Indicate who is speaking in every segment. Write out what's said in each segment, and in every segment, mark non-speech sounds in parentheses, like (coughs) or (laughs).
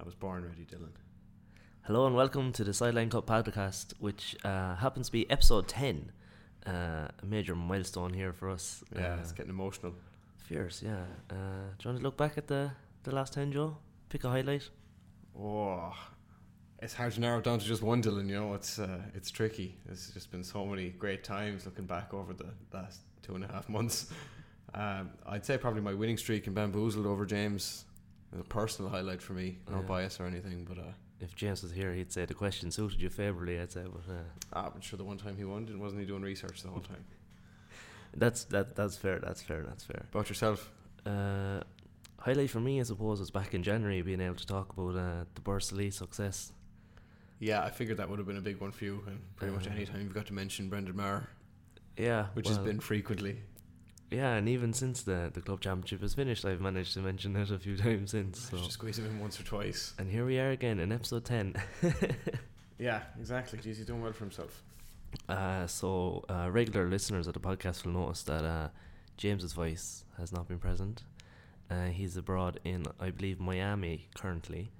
Speaker 1: I was born ready, Dylan.
Speaker 2: Hello and welcome to the Sideline Cut podcast, which uh, happens to be episode 10. Uh, a major milestone here for us.
Speaker 1: Yeah,
Speaker 2: uh,
Speaker 1: it's getting emotional.
Speaker 2: fierce, yeah. Uh, do you want to look back at the, the last 10, Joe? Pick a highlight?
Speaker 1: Oh, it's hard to narrow it down to just one, Dylan. You know, it's uh, it's tricky. There's just been so many great times looking back over the last two and a half months. (laughs) Um, I'd say probably my winning streak in bamboozled over James. A personal highlight for me. No
Speaker 2: Yeah.
Speaker 1: bias or anything, but uh,
Speaker 2: If James was here, he'd say the question suited you favourably, I'd say. But uh,
Speaker 1: ah, I'm sure the one time he won, didn't wasn't he doing research the whole time? (laughs)
Speaker 2: that's that that's fair, that's fair, that's fair.
Speaker 1: About yourself?
Speaker 2: Uh, highlight for me, I suppose, was back in January being able to talk about uh, the Borris-Ileigh success.
Speaker 1: Yeah, I figured that would have been a big one for you, and pretty much
Speaker 2: Uh,
Speaker 1: any time you've got to mention Brendan Maher,
Speaker 2: Yeah,
Speaker 1: which has been frequently.
Speaker 2: Yeah, and even since the the club championship is finished, I've managed to mention it a few (laughs) times since. So.
Speaker 1: Just squeeze him in once or twice.
Speaker 2: And here we are again in episode 10. (laughs)
Speaker 1: Yeah, exactly. Jeez, he's doing well for himself.
Speaker 2: uh, so, uh, regular listeners of the podcast will notice that uh, James's voice has not been present. Uh, he's abroad in, I believe, Miami currently.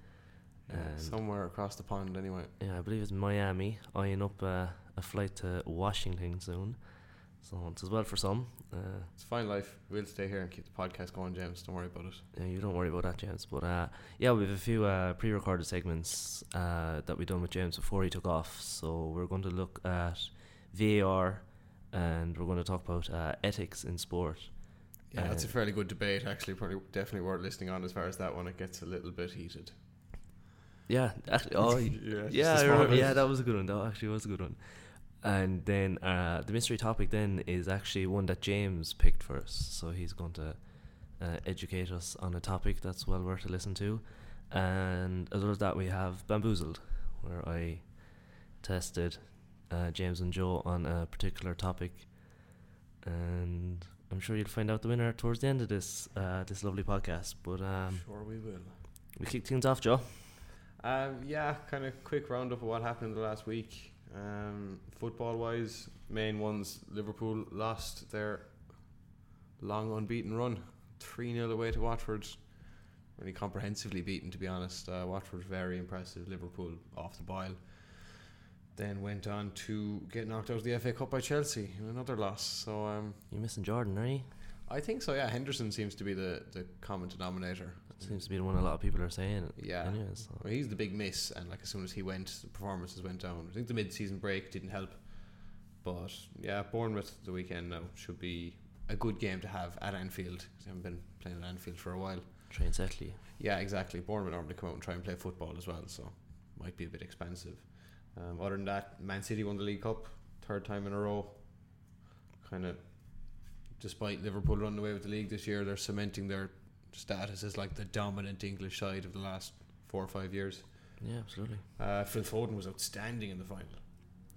Speaker 1: Yeah, somewhere across the pond, anyway.
Speaker 2: Yeah, I believe it's Miami, eyeing up uh, a flight to Washington soon. So, it's as well for some. Uh,
Speaker 1: It's fine life. We'll stay here and keep the podcast going, James. Don't worry about it.
Speaker 2: Yeah, you don't worry about that, James. But uh, yeah, we have a few uh, pre-recorded segments uh, that we done with James before he took off. So we're going to look at VAR, and we're going to talk about uh, ethics in sport.
Speaker 1: Yeah, that's a
Speaker 2: Uh,
Speaker 1: fairly good debate. Actually, probably definitely worth listening on as far as that one. It gets a little bit heated.
Speaker 2: Yeah, actually, oh (laughs)
Speaker 1: yeah,
Speaker 2: yeah, yeah,
Speaker 1: a
Speaker 2: I
Speaker 1: small
Speaker 2: remember,
Speaker 1: bit.
Speaker 2: yeah, that was a good one. That actually was a good one. And then uh, the mystery topic then is actually one that James picked for us. So he's going to uh, educate us on a topic that's well worth to listen to. And as well as that, we have Bamboozled, where I tested uh, James and Joe on a particular topic. And I'm sure you'll find out the winner towards the end of this uh, this lovely podcast. But um,
Speaker 1: sure, we will.
Speaker 2: we kick things off, Joe.
Speaker 1: Um, yeah, kind of quick roundup of what happened in the last week. Um, football wise, main ones Liverpool lost their long unbeaten run, 3 0 away to Watford. Really comprehensively beaten, to be honest. Uh, Watford very impressive. Liverpool off the boil. Then went on to get knocked out of the FA Cup by Chelsea in another loss. So um,
Speaker 2: You're missing Jordan, are you?
Speaker 1: I think so. Yeah, Henderson seems to be the, the common denominator.
Speaker 2: Seems to be the one a lot of people are saying.
Speaker 1: Yeah.
Speaker 2: Anyways, so.
Speaker 1: Well, he's the big miss, and like as soon as he went, the performances went down. I think the mid-season break didn't help, but yeah, Bournemouth the weekend now should be a good game to have at Anfield. 'cause they haven't been playing at Anfield for a while.
Speaker 2: Train Setley.
Speaker 1: Yeah, exactly. Bournemouth normally come out and try and play football as well, so might be a bit expensive. Um, other than that, Man City won the League Cup third time in a row. Kind of, despite Liverpool running away with the league this year, they're cementing their status as like the dominant English side of the last four or five years.
Speaker 2: Yeah, absolutely.
Speaker 1: Uh, Phil Foden was outstanding in the final.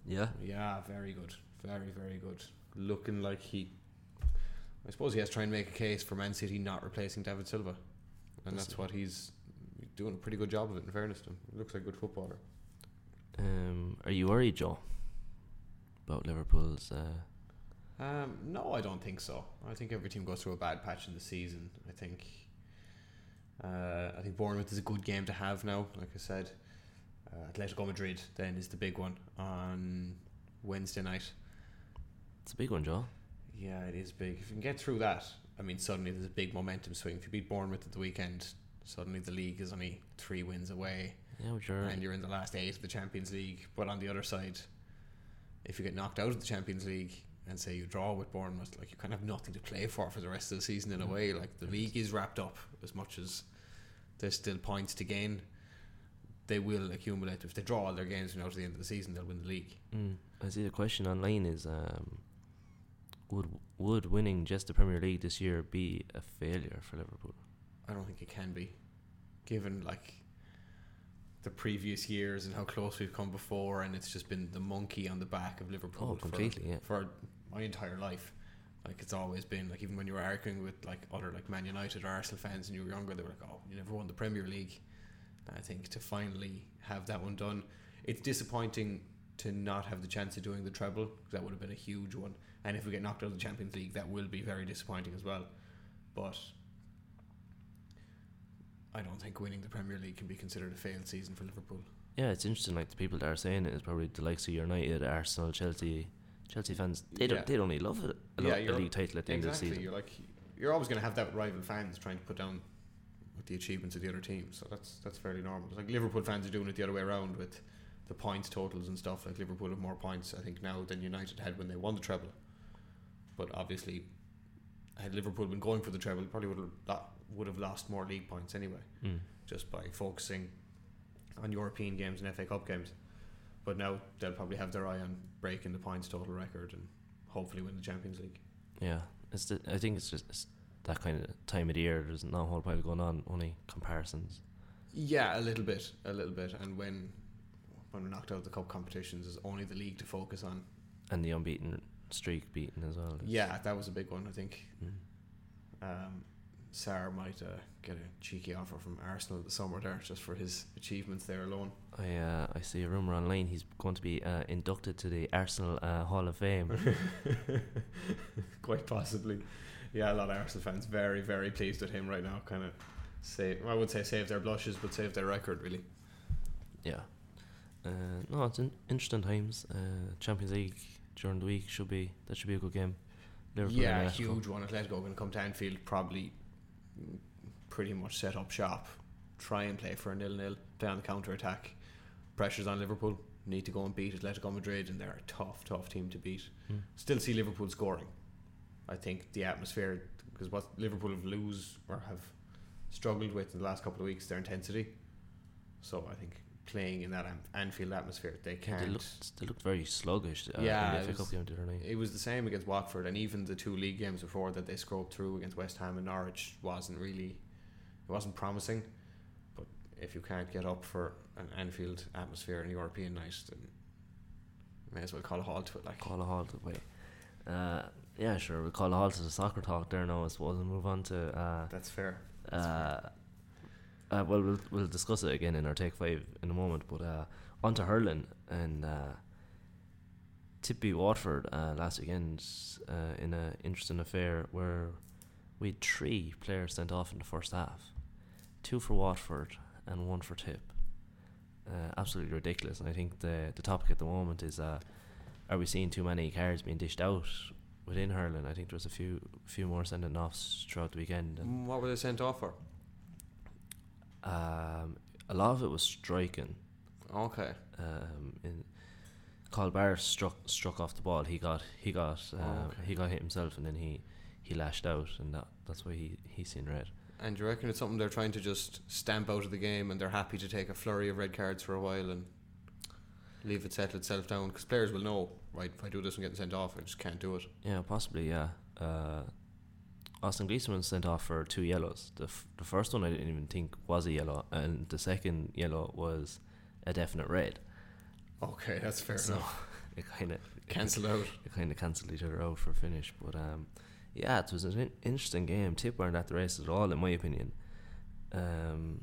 Speaker 2: Yeah.
Speaker 1: Yeah, very good, very very good. Looking like he, I suppose he has to try and make a case for Man City not replacing David Silva, and
Speaker 2: That's
Speaker 1: that's what he's doing a pretty good job of it. In fairness to him, he looks like a good footballer.
Speaker 2: Um, are you worried, Joe, about Liverpool's? Uh,
Speaker 1: Um, no, I don't think so. I think every team goes through a bad patch in the season. I think, uh, I think Bournemouth is a good game to have now. Like I said, uh, Atletico Madrid then is the big one on Wednesday night.
Speaker 2: it's a big one, Joe.
Speaker 1: Yeah, it is big. If you can get through that, I mean, suddenly there's a big momentum swing. If you beat Bournemouth at the weekend, suddenly the league is only three wins away,
Speaker 2: Yeah, you're.
Speaker 1: and you're in the last eight of the Champions League. But on the other side, if you get knocked out of the Champions League and say you draw with Bournemouth, like you kind of have nothing to play for for the rest of the season in a
Speaker 2: Mm.
Speaker 1: way. Like the league is wrapped up as much as there's still points to gain. They will accumulate if they draw all their games now to the end of the season. They'll win the league.
Speaker 2: Mm, I see the question online is um, would would winning just the Premier League this year be a failure for Liverpool?
Speaker 1: I don't think it can be, given like the previous years and how close we've come before, and it's just been the monkey on the back of Liverpool
Speaker 2: Oh, completely,
Speaker 1: for,
Speaker 2: yeah.
Speaker 1: for my entire life. Like it's always been like even when you were arguing with like other like Man United or Arsenal fans and you were younger, they were like, "Oh, you never won the Premier League." And I think to finally have that one done, it's disappointing to not have the chance of doing the treble that would have been a huge one. And if we get knocked out of the Champions League, that will be very disappointing as well. But I don't think winning the Premier League can be considered a failed season for Liverpool.
Speaker 2: Yeah, it's interesting. Like the people that are saying it is probably the likes of United, Arsenal, Chelsea. Chelsea fans, they don't, they only love it. A,
Speaker 1: Yeah,
Speaker 2: a league title at the
Speaker 1: exactly.
Speaker 2: end of the season.
Speaker 1: You're like you're always going to have that rival fans trying to put down with the achievements of the other team. So that's that's fairly normal. It's like Liverpool fans are doing it the other way around with the points totals and stuff. Like Liverpool have more points, I think, now than United had when they won the treble. But obviously, had Liverpool been going for the treble, probably would have would have lost more league points anyway,
Speaker 2: Mm.
Speaker 1: just by focusing on European games and FA Cup games. But now they'll probably have their eye on breaking the points total record and hopefully win the Champions League.
Speaker 2: Yeah, it's the, I think it's just it's that kind of time of the year. There's not a whole pile going on. Only comparisons.
Speaker 1: Yeah, a little bit, a little bit. And when when we're knocked out of the cup competitions, is only the league to focus on.
Speaker 2: and the unbeaten streak beaten as well.
Speaker 1: Yeah, that was a big one. I think
Speaker 2: Mm.
Speaker 1: um, Sarr might uh, get a cheeky offer from Arsenal this summer there, just for his achievements there alone.
Speaker 2: I uh, I see a rumor online he's going to be uh, inducted to the Arsenal uh, Hall of Fame. (laughs)
Speaker 1: Quite possibly. Yeah, a lot of Arsenal fans very, very pleased with him right now. Kind of save, I would say save their blushes, but save their record really.
Speaker 2: yeah. Uh, no, it's in, interesting times. Uh, Champions League during the week should be that should be a good game. Liverpool
Speaker 1: yeah, huge one. Atletico going to come to Anfield, probably pretty much set up shop, try and play for a nil nil, play on the counter attack. Pressures on Liverpool. Need to go and beat Atletico Madrid, and they're a tough, tough team to beat.
Speaker 2: Mm.
Speaker 1: Still see Liverpool scoring. I think the atmosphere, because what Liverpool have lose or have struggled with in the last couple of weeks, their intensity. So I think playing in that Anfield atmosphere, they can't.
Speaker 2: they looked they looked very sluggish. Uh,
Speaker 1: Yeah, it was-
Speaker 2: game the other night.
Speaker 1: It was the same against Watford, and even the two league games before that they scrubbed through against West Ham and Norwich wasn't really, it wasn't promising. But if you can't get up for an Anfield atmosphere in a European night, then you may as well call a halt to it. Like,
Speaker 2: Call a halt away. Uh, yeah, sure. We'll call a halt to the soccer talk there now, I suppose, and move on to. Uh,
Speaker 1: that's fair. That's
Speaker 2: uh, uh, well, we'll we'll discuss it again in our take five in a moment. But uh, on to hurling and uh, Tippy Waterford uh, last weekend uh, in an interesting affair where we had three players sent off in the first half, two for Waterford and one for Tipp. Uh, absolutely ridiculous. And I think the the topic at the moment is uh, are we seeing too many cards being dished out within hurling? I think there was a few few more sending offs throughout the weekend. And
Speaker 1: Mm, What were they sent off for?
Speaker 2: Um, a lot of it was striking.
Speaker 1: Okay.
Speaker 2: Um, in Colbert struck struck off the ball. He got he got uh,
Speaker 1: Oh, okay.
Speaker 2: he got hit himself, and then he he lashed out, and that that's why he he's seen red.
Speaker 1: And you reckon it's something they're trying to just stamp out of the game, and they're happy to take a flurry of red cards for a while and leave it settle itself down? Because players will know, right? If I do this, I'm getting sent off. I just can't do it.
Speaker 2: Yeah, possibly. Yeah. Uh, Austin Gleeson was sent off for two yellows. The f- the first one I didn't even think was a yellow, and the second yellow was a definite red.
Speaker 1: Okay, that's fair
Speaker 2: so
Speaker 1: enough. (laughs)
Speaker 2: it kind of
Speaker 1: cancelled out.
Speaker 2: It kind of cancelled each other out for finish. But um, yeah, it was an in- interesting game. Tipp weren't at the race at all, in my opinion. Um,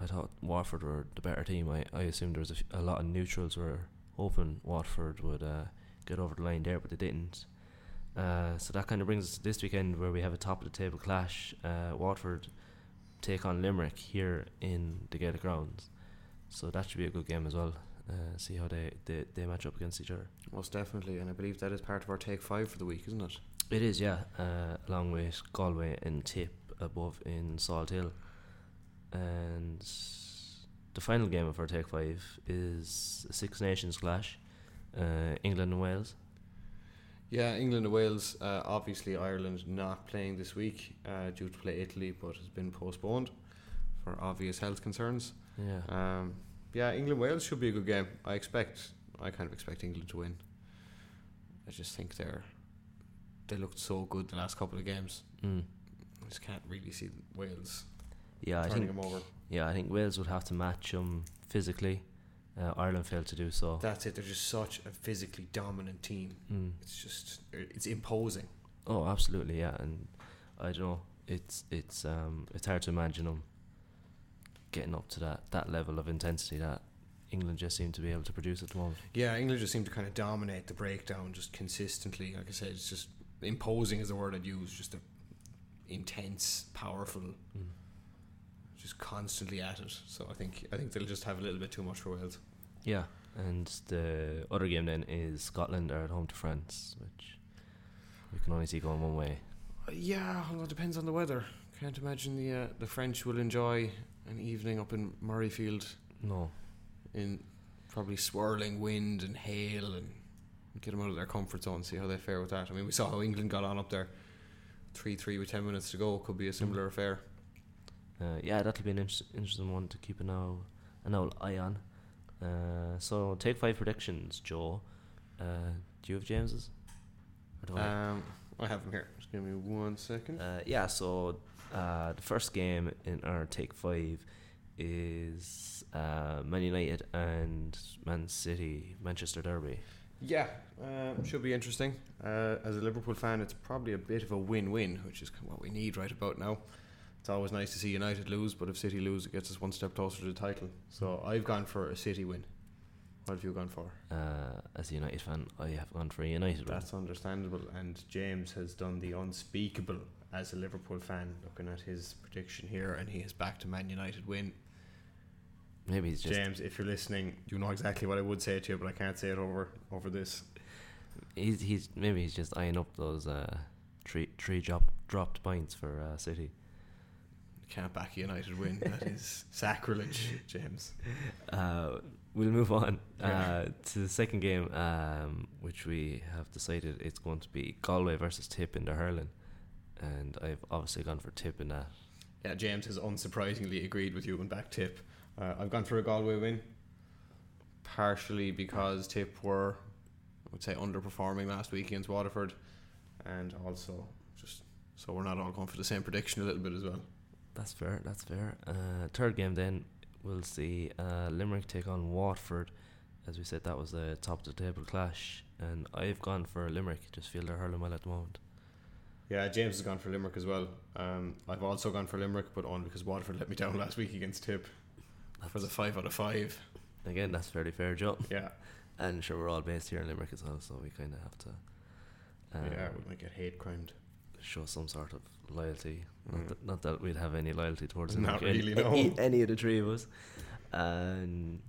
Speaker 2: I thought Waterford were the better team. I, I assumed there was a, f- a lot of neutrals were hoping Waterford would uh, get over the line there, but they didn't. Uh, so that kind of brings us to this weekend where we have a top of the table clash. Uh, Waterford take on Limerick here in the Gaelic grounds. So that should be a good game as well. Uh, see how they, they, they match up against each other.
Speaker 1: Most definitely, and I believe that is part of our take five for the week, isn't it?
Speaker 2: It is, yeah. Uh, along with Galway and Tipp above in Salthill. And the final game of our Take 5 is a Six Nations clash uh, England and Wales.
Speaker 1: Yeah, England and Wales. Uh, obviously, Ireland not playing this week uh, due to play Italy, but has been postponed for obvious health concerns.
Speaker 2: Yeah.
Speaker 1: Um, yeah, England Wales should be a good game. I expect. I kind of expect England to win. I just think they're they looked so good the last couple of games.
Speaker 2: Mm.
Speaker 1: I just can't really see Wales
Speaker 2: Yeah, I think
Speaker 1: them over.
Speaker 2: yeah, I think Wales would have to match them physically. Uh, Ireland failed to do so.
Speaker 1: That's it. They're just such a physically dominant team.
Speaker 2: Mm.
Speaker 1: It's just it's imposing.
Speaker 2: Oh, absolutely, yeah. And I don't know, it's it's um it's hard to imagine them getting up to that that level of intensity that England just seem to be able to produce at the moment.
Speaker 1: Yeah, England just seem to kind of dominate the breakdown just consistently. Like I said, it's just imposing is the word I'd use. Just a intense, powerful.
Speaker 2: Mm.
Speaker 1: Just constantly at it. So I think I think they'll just have a little bit too much for Wales.
Speaker 2: Yeah, and the other game then is Scotland are at home to France, which we can only see going one way.
Speaker 1: Uh, yeah, well, it depends on the weather. Can't imagine the uh, the French will enjoy an evening up in Murrayfield
Speaker 2: No,
Speaker 1: in probably swirling wind and hail and get them out of their comfort zone. See how they fare with that. I mean, we saw how England got on up there. Three three with ten minutes to go could be a similar affair.
Speaker 2: Uh, yeah, that'll be an inter- interesting one to keep an eye, an old eye on. Uh, so take five predictions, Joe. Uh, do you have James's? I?
Speaker 1: Um, I have them here. Just give me one second.
Speaker 2: Uh, yeah, so uh, the first game in our take five is uh, Man United and Man City, Manchester Derby.
Speaker 1: Yeah, uh, should be interesting. Uh, as a Liverpool fan, it's probably a bit of a win-win, which is what we need right about now. It's always nice to see United lose, but if City lose, it gets us one step closer to the title. So I've gone for a City win. What have you gone for?
Speaker 2: Uh, as a United fan, I have gone for a United. win.
Speaker 1: That's understandable, and James has done the unspeakable as a Liverpool fan. Looking at his prediction here, and he has backed to Man United win.
Speaker 2: Maybe he's just
Speaker 1: James, if you're listening, you know exactly what I would say to you, but I can't say it over over this.
Speaker 2: he's he's maybe he's just eyeing up those uh, three three drop, dropped points for uh, City.
Speaker 1: Can't back a United win. (laughs) That is sacrilege, James.
Speaker 2: Uh, we'll move on uh, to the second game, um, which we have decided it's going to be Galway versus Tipp in the hurling, and I've obviously gone for Tipp in that.
Speaker 1: Yeah, James has unsurprisingly agreed with you and back Tipp. Uh, I've gone for a Galway win, partially because Tipp were, I would say, underperforming last week against Waterford, and also just so we're not all going for the same prediction a little bit as well.
Speaker 2: That's fair. That's fair. Uh, third game then we'll see uh, Limerick take on Waterford. As we said, that was a top of the table clash, and I've gone for Limerick. Just feel they're hurling well at the moment.
Speaker 1: Yeah, James has gone for Limerick as well. Um, I've also gone for Limerick, but on because Waterford let me down last week against Tipp for the
Speaker 2: That's-
Speaker 1: five out of five.
Speaker 2: Again, that's fairly fair, Joe.
Speaker 1: Yeah,
Speaker 2: And sure, we're all based here in Limerick as well, so we kind of have to. Um,
Speaker 1: yeah, we might get hate crimed.
Speaker 2: Show some sort of loyalty.
Speaker 1: Mm.
Speaker 2: Not, that, not that we'd have any loyalty towards
Speaker 1: Not (laughs)
Speaker 2: any,
Speaker 1: really,
Speaker 2: any,
Speaker 1: no.
Speaker 2: any of the three of us. And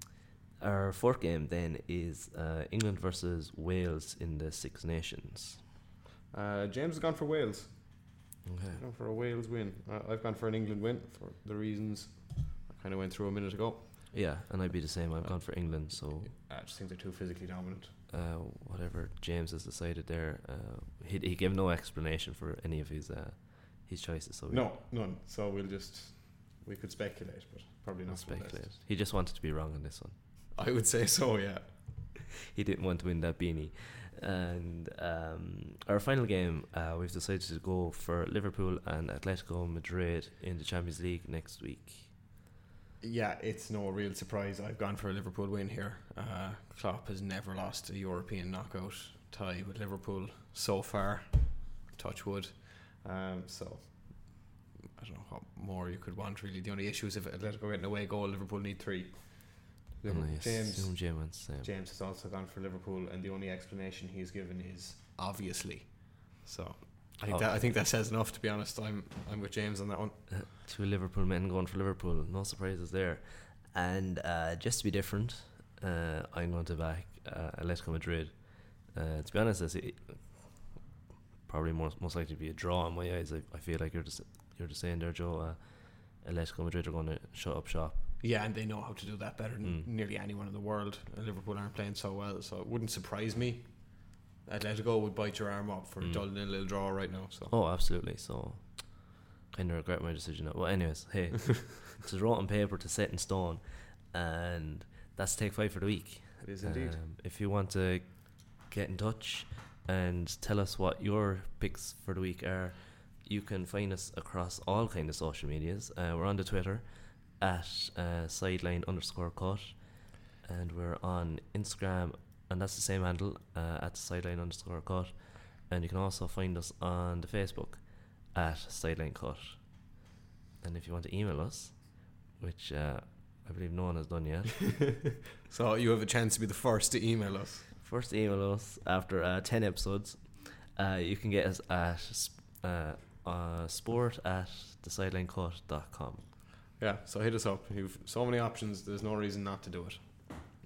Speaker 2: our fourth game then is uh, England versus Wales in the Six Nations.
Speaker 1: Uh, James has gone for Wales.
Speaker 2: Okay.
Speaker 1: Gone for a Wales win. Uh, I've gone for an England win for the reasons I kind of went through a minute ago.
Speaker 2: Yeah, and I'd be the same. I've gone for England, so
Speaker 1: I just think they're too physically dominant.
Speaker 2: uh, whatever James has decided there, uh, he he gave no explanation for any of his uh, his choices. So we
Speaker 1: No, none. So we'll just we could speculate, but probably
Speaker 2: not
Speaker 1: not for the best.
Speaker 2: speculate. He just wanted to be wrong on this one.
Speaker 1: I would say so. Yeah. (laughs)
Speaker 2: he didn't want to win that beanie. And um, our final game, uh, we've decided to go for Liverpool and Atletico Madrid in the Champions League next week.
Speaker 1: Yeah, it's no real surprise. I've gone for a Liverpool win here. Uh, Klopp has never lost a European knockout tie with Liverpool so far. Touch wood. Um, so I don't know what more you could want really. The only issue is if Atletico get an away goal, Liverpool need three. James
Speaker 2: assume James wants.
Speaker 1: James has also gone for Liverpool, and the only explanation he's given is obviously. So I think
Speaker 2: Oh.
Speaker 1: that I think that says enough. To be honest, I'm I'm with James on that one.
Speaker 2: Uh, two Liverpool men going for Liverpool. No surprises there. And uh, just to be different, uh, I'm going to back uh, Atletico Madrid. Uh, to be honest, I see probably more, most likely to be a draw in my eyes. I, I feel like you're just you're just saying there, Joe. Uh, Atletico Madrid are going to shut up shop.
Speaker 1: Yeah, and they know how to do that better than
Speaker 2: Mm.
Speaker 1: nearly anyone in the world. And Liverpool aren't playing so well, so it wouldn't surprise me. Atletico would bite your arm up for
Speaker 2: Mm.
Speaker 1: dulling a little draw right now. So
Speaker 2: Oh, absolutely. So, kind of regret my decision. Well, anyways, hey, (laughs) it's a on paper to set in stone, and that's take five for the week.
Speaker 1: it is indeed.
Speaker 2: Um, if you want to get in touch and tell us what your picks for the week are, you can find us across all kind of social medias. Uh, we're on the Twitter at uh, sideline underscore cut, and we're on Instagram, and that's the same handle uh, at sideline underscore cut. And you can also find us on the Facebook at sideline cut. And if you want to email us, which uh, I believe no one has done yet. (laughs)
Speaker 1: so you have a chance to be the first to email us.
Speaker 2: First to email us after uh, 10 episodes. Uh, you can get us at uh, uh, sport at thesideline.com.
Speaker 3: Yeah, so hit us up. You've so many options. There's no reason not to do it.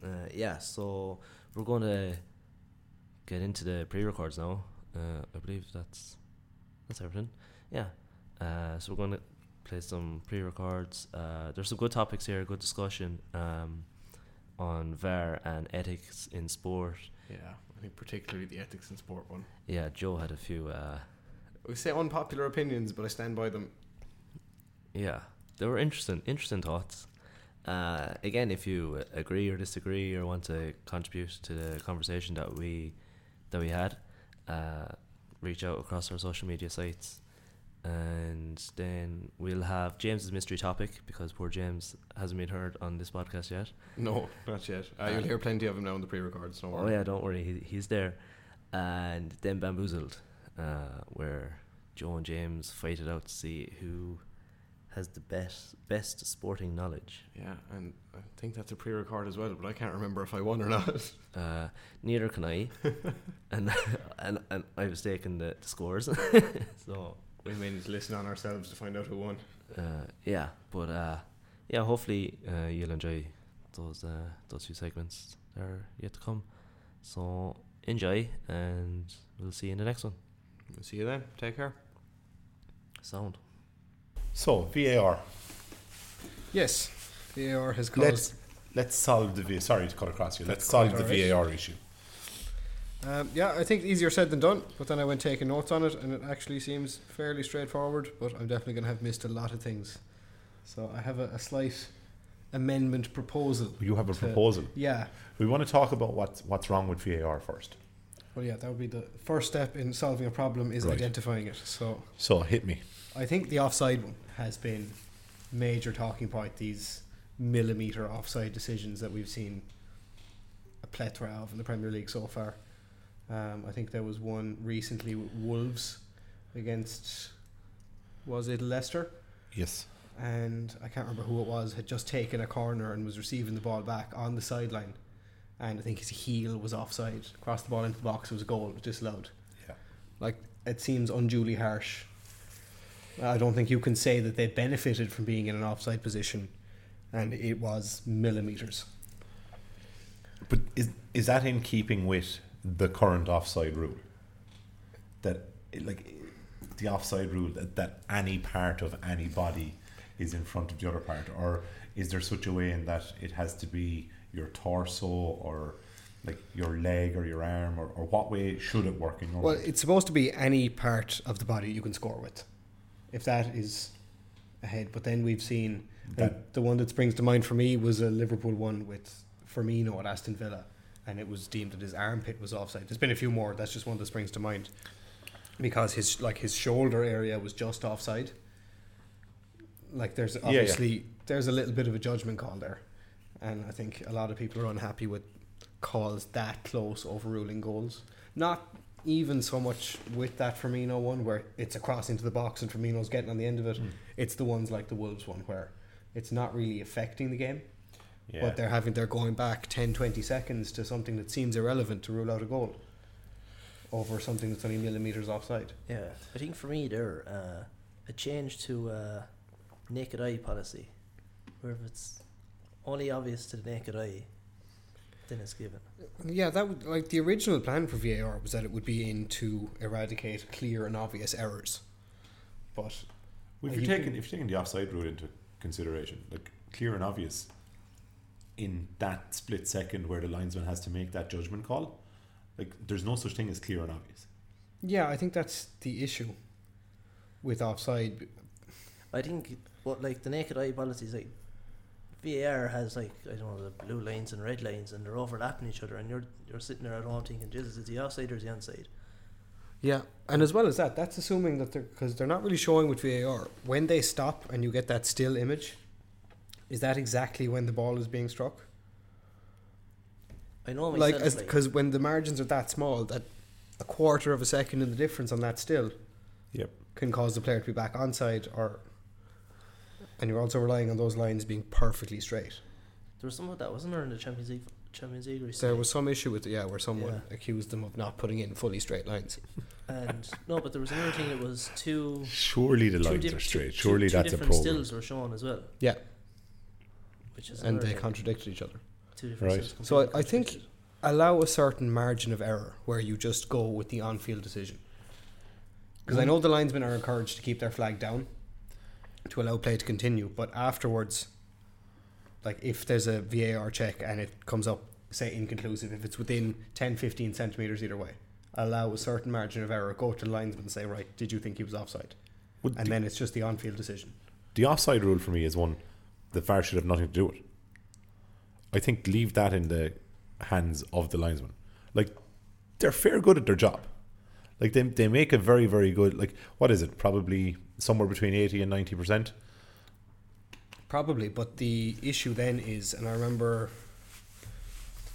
Speaker 2: Uh, yeah, so we're going to get into the pre-records now. Uh, I believe that's that's everything. Yeah. Uh, so we're going to play some pre-records. Uh, there's some good topics here, good discussion um, on VAR and ethics in sport.
Speaker 3: Yeah, I think particularly the ethics in sport one.
Speaker 2: Yeah, Joe had a few. Uh,
Speaker 3: We say unpopular opinions, but I stand by them.
Speaker 2: yeah, they were interesting, interesting thoughts. Uh, again, if you agree or disagree or want to contribute to the conversation that we that we had, uh, reach out across our social media sites, and then we'll have James's mystery topic because poor James hasn't been heard on this podcast yet.
Speaker 3: No, not yet. Uh, you'll hear plenty of him now in the pre-records. Don't
Speaker 2: Oh
Speaker 3: worry.
Speaker 2: yeah, don't worry, he, he's there. And then bamboozled, uh, where Joe and James fight it out to see who has the best best sporting knowledge.
Speaker 3: Yeah, and I think that's a pre-record as well, but I can't remember if I won or not. (laughs)
Speaker 2: Uh, neither can I, (laughs) and (laughs) and and I was taking the, the scores. so
Speaker 3: we may need to listen on ourselves to find out who won.
Speaker 2: uh, yeah, but uh, yeah, hopefully uh, you'll enjoy those uh, those few segments that are yet to come. So enjoy, and we'll see you in the next one.
Speaker 3: We'll see you then. Take care.
Speaker 2: Sound.
Speaker 4: So VAR.
Speaker 1: Yes, VAR has
Speaker 4: Let's
Speaker 1: caused.
Speaker 4: let's solve the VAR. Sorry to cut across you. Let's solve the. VAR issue.
Speaker 1: Um, yeah, I think easier said than done. But then I went taking notes on it, and it actually seems fairly straightforward. But I'm definitely going to have missed a lot of things. So I have a, a slight amendment proposal.
Speaker 4: You have a
Speaker 1: To-
Speaker 4: proposal.
Speaker 1: Yeah,
Speaker 4: We want to talk about what's what's wrong with VAR first.
Speaker 1: well, yeah, that would be the first step in solving a problem is
Speaker 4: Right.
Speaker 1: identifying it. So
Speaker 4: So hit me.
Speaker 1: I think the offside one has been major talking point. These millimeter offside decisions that we've seen a plethora of in the Premier League so far. Um, I think there was one recently with Wolves against was it Leicester,
Speaker 4: Yes.
Speaker 1: and I can't remember who it was had just taken a corner and was receiving the ball back on the sideline, and I think his heel was offside. Crossed the ball into the box, it was a goal, it was disallowed.
Speaker 4: Yeah.
Speaker 1: Like it seems unduly harsh. I don't think you can say that they benefited from being in an offside position, and it was millimeters.
Speaker 4: But is is that in keeping with the current offside rule? That like the offside rule that, that any part of any body is in front of the other part, or is there such a way in that it has to be your torso or like your leg or your arm, or, or what way should it work in your
Speaker 1: Well, it's supposed to be any part of the body you can score with, if that is ahead. But then we've seen
Speaker 4: That-
Speaker 1: the one that springs to mind for me was a Liverpool one with Firmino at Aston Villa, and it was deemed that his armpit was offside. There's been a few more. That's just one that springs to mind because his like his shoulder area was just offside. Like there's
Speaker 4: yeah.
Speaker 1: obviously there's a little bit of a judgment call there, and I think a lot of people are unhappy with calls that close overruling goals. Not even so much with that Firmino one where it's a cross into the box and Firmino's getting on the end of it.
Speaker 4: Mm.
Speaker 1: It's the ones like the Wolves one where it's not really affecting the game,
Speaker 4: yeah.
Speaker 1: but they're having they're going back 10, 20 seconds to something that seems irrelevant to rule out a goal over something that's only millimeters offside.
Speaker 5: Yeah, I think for me there, uh, a change to uh, naked eye policy, where if it's only obvious to the naked eye, then it's given.
Speaker 1: Yeah, that would like the original plan for VAR was that it would be in to eradicate clear and obvious errors, but
Speaker 4: Well, if uh,
Speaker 1: You
Speaker 4: you're
Speaker 1: can-
Speaker 4: taking if you're taking the offside rule into consideration, like clear and obvious, in that split second where the linesman has to make that judgment call, like there's no such thing as clear and obvious.
Speaker 1: yeah, I think that's the issue with offside.
Speaker 5: I think what like the naked eye policy is like VAR has like I don't know the blue lines and red lines and they're overlapping each other and you're you're sitting there at home thinking Jesus is the offside or is the onside?
Speaker 1: Yeah, and as well as that, that's assuming that they're because they're not really showing with VAR when they stop and you get that still image. Is that exactly when the ball is being struck?
Speaker 5: I know
Speaker 1: like,
Speaker 5: myself
Speaker 1: as
Speaker 5: like,
Speaker 1: because when the margins are that small, that a quarter of a second in the difference on that still
Speaker 4: Yep.
Speaker 1: can cause the player to be back onside, or and you're also relying on those lines being perfectly straight.
Speaker 5: there was some of that wasn't there in the Champions League Champions League recently?
Speaker 1: There was some issue with yeah, where someone
Speaker 5: Yeah.
Speaker 1: accused them of not putting in fully straight lines.
Speaker 5: And no, but there was another thing. It was two.
Speaker 4: Surely the
Speaker 5: two
Speaker 4: lines
Speaker 5: diff-
Speaker 4: are straight.
Speaker 5: two-
Speaker 4: Surely
Speaker 5: two
Speaker 4: that's a
Speaker 5: different
Speaker 4: program.
Speaker 5: stills were shown as well,
Speaker 1: Yeah,
Speaker 5: which is
Speaker 1: and they contradicted each other.
Speaker 5: two different
Speaker 4: Right.
Speaker 5: stills
Speaker 1: So I- I think- Allow a certain margin of error where you just go with the on-field decision. Because I mm. know the linesmen are encouraged to keep their flag down to allow play to continue, but afterwards, like if there's a VAR check and it comes up, say inconclusive, if it's within 10, 15 centimetres either way, allow a certain margin of error, go to the linesman and say, right, did you think he was offside?
Speaker 4: Would
Speaker 1: And
Speaker 4: the,
Speaker 1: then it's just the on-field decision.
Speaker 4: the offside rule for me is one the VAR should have nothing to do with. I think leave that in the hands of the linesman. Like they're fair good at their job. Like they they make a very very good like what is it probably somewhere between eighty and ninety percent.
Speaker 1: Probably, but the issue then is, and I remember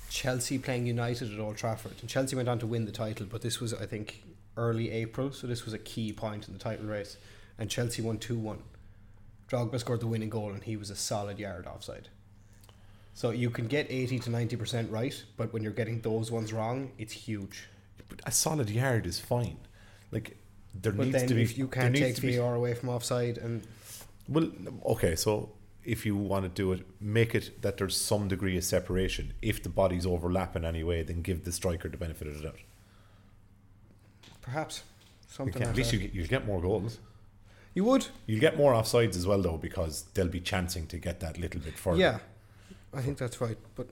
Speaker 1: Chelsea playing United at Old Trafford, and Chelsea went on to win the title, but this was, I think, early April, so this was a key point in the title race, and Chelsea won 2 1. Drogba scored the winning goal, and he was a solid yard offside. So you can get 80 to 90% right, but when you're getting those ones wrong, it's huge.
Speaker 4: But a solid yard is fine. Like there
Speaker 1: But
Speaker 4: needs
Speaker 1: then
Speaker 4: to be
Speaker 1: if you can't take VAR away from offside, and
Speaker 4: Well, okay, so if you want to do it, make it that there's some degree of separation. If the bodies overlap in any way, then give the striker the benefit of the doubt.
Speaker 1: perhaps something like
Speaker 4: at least
Speaker 1: that.
Speaker 4: you, you'll get more goals.
Speaker 1: you would,
Speaker 4: You'll get more offsides as well, though, because they'll be chancing to get that little bit further.
Speaker 1: Yeah, I think that's right. But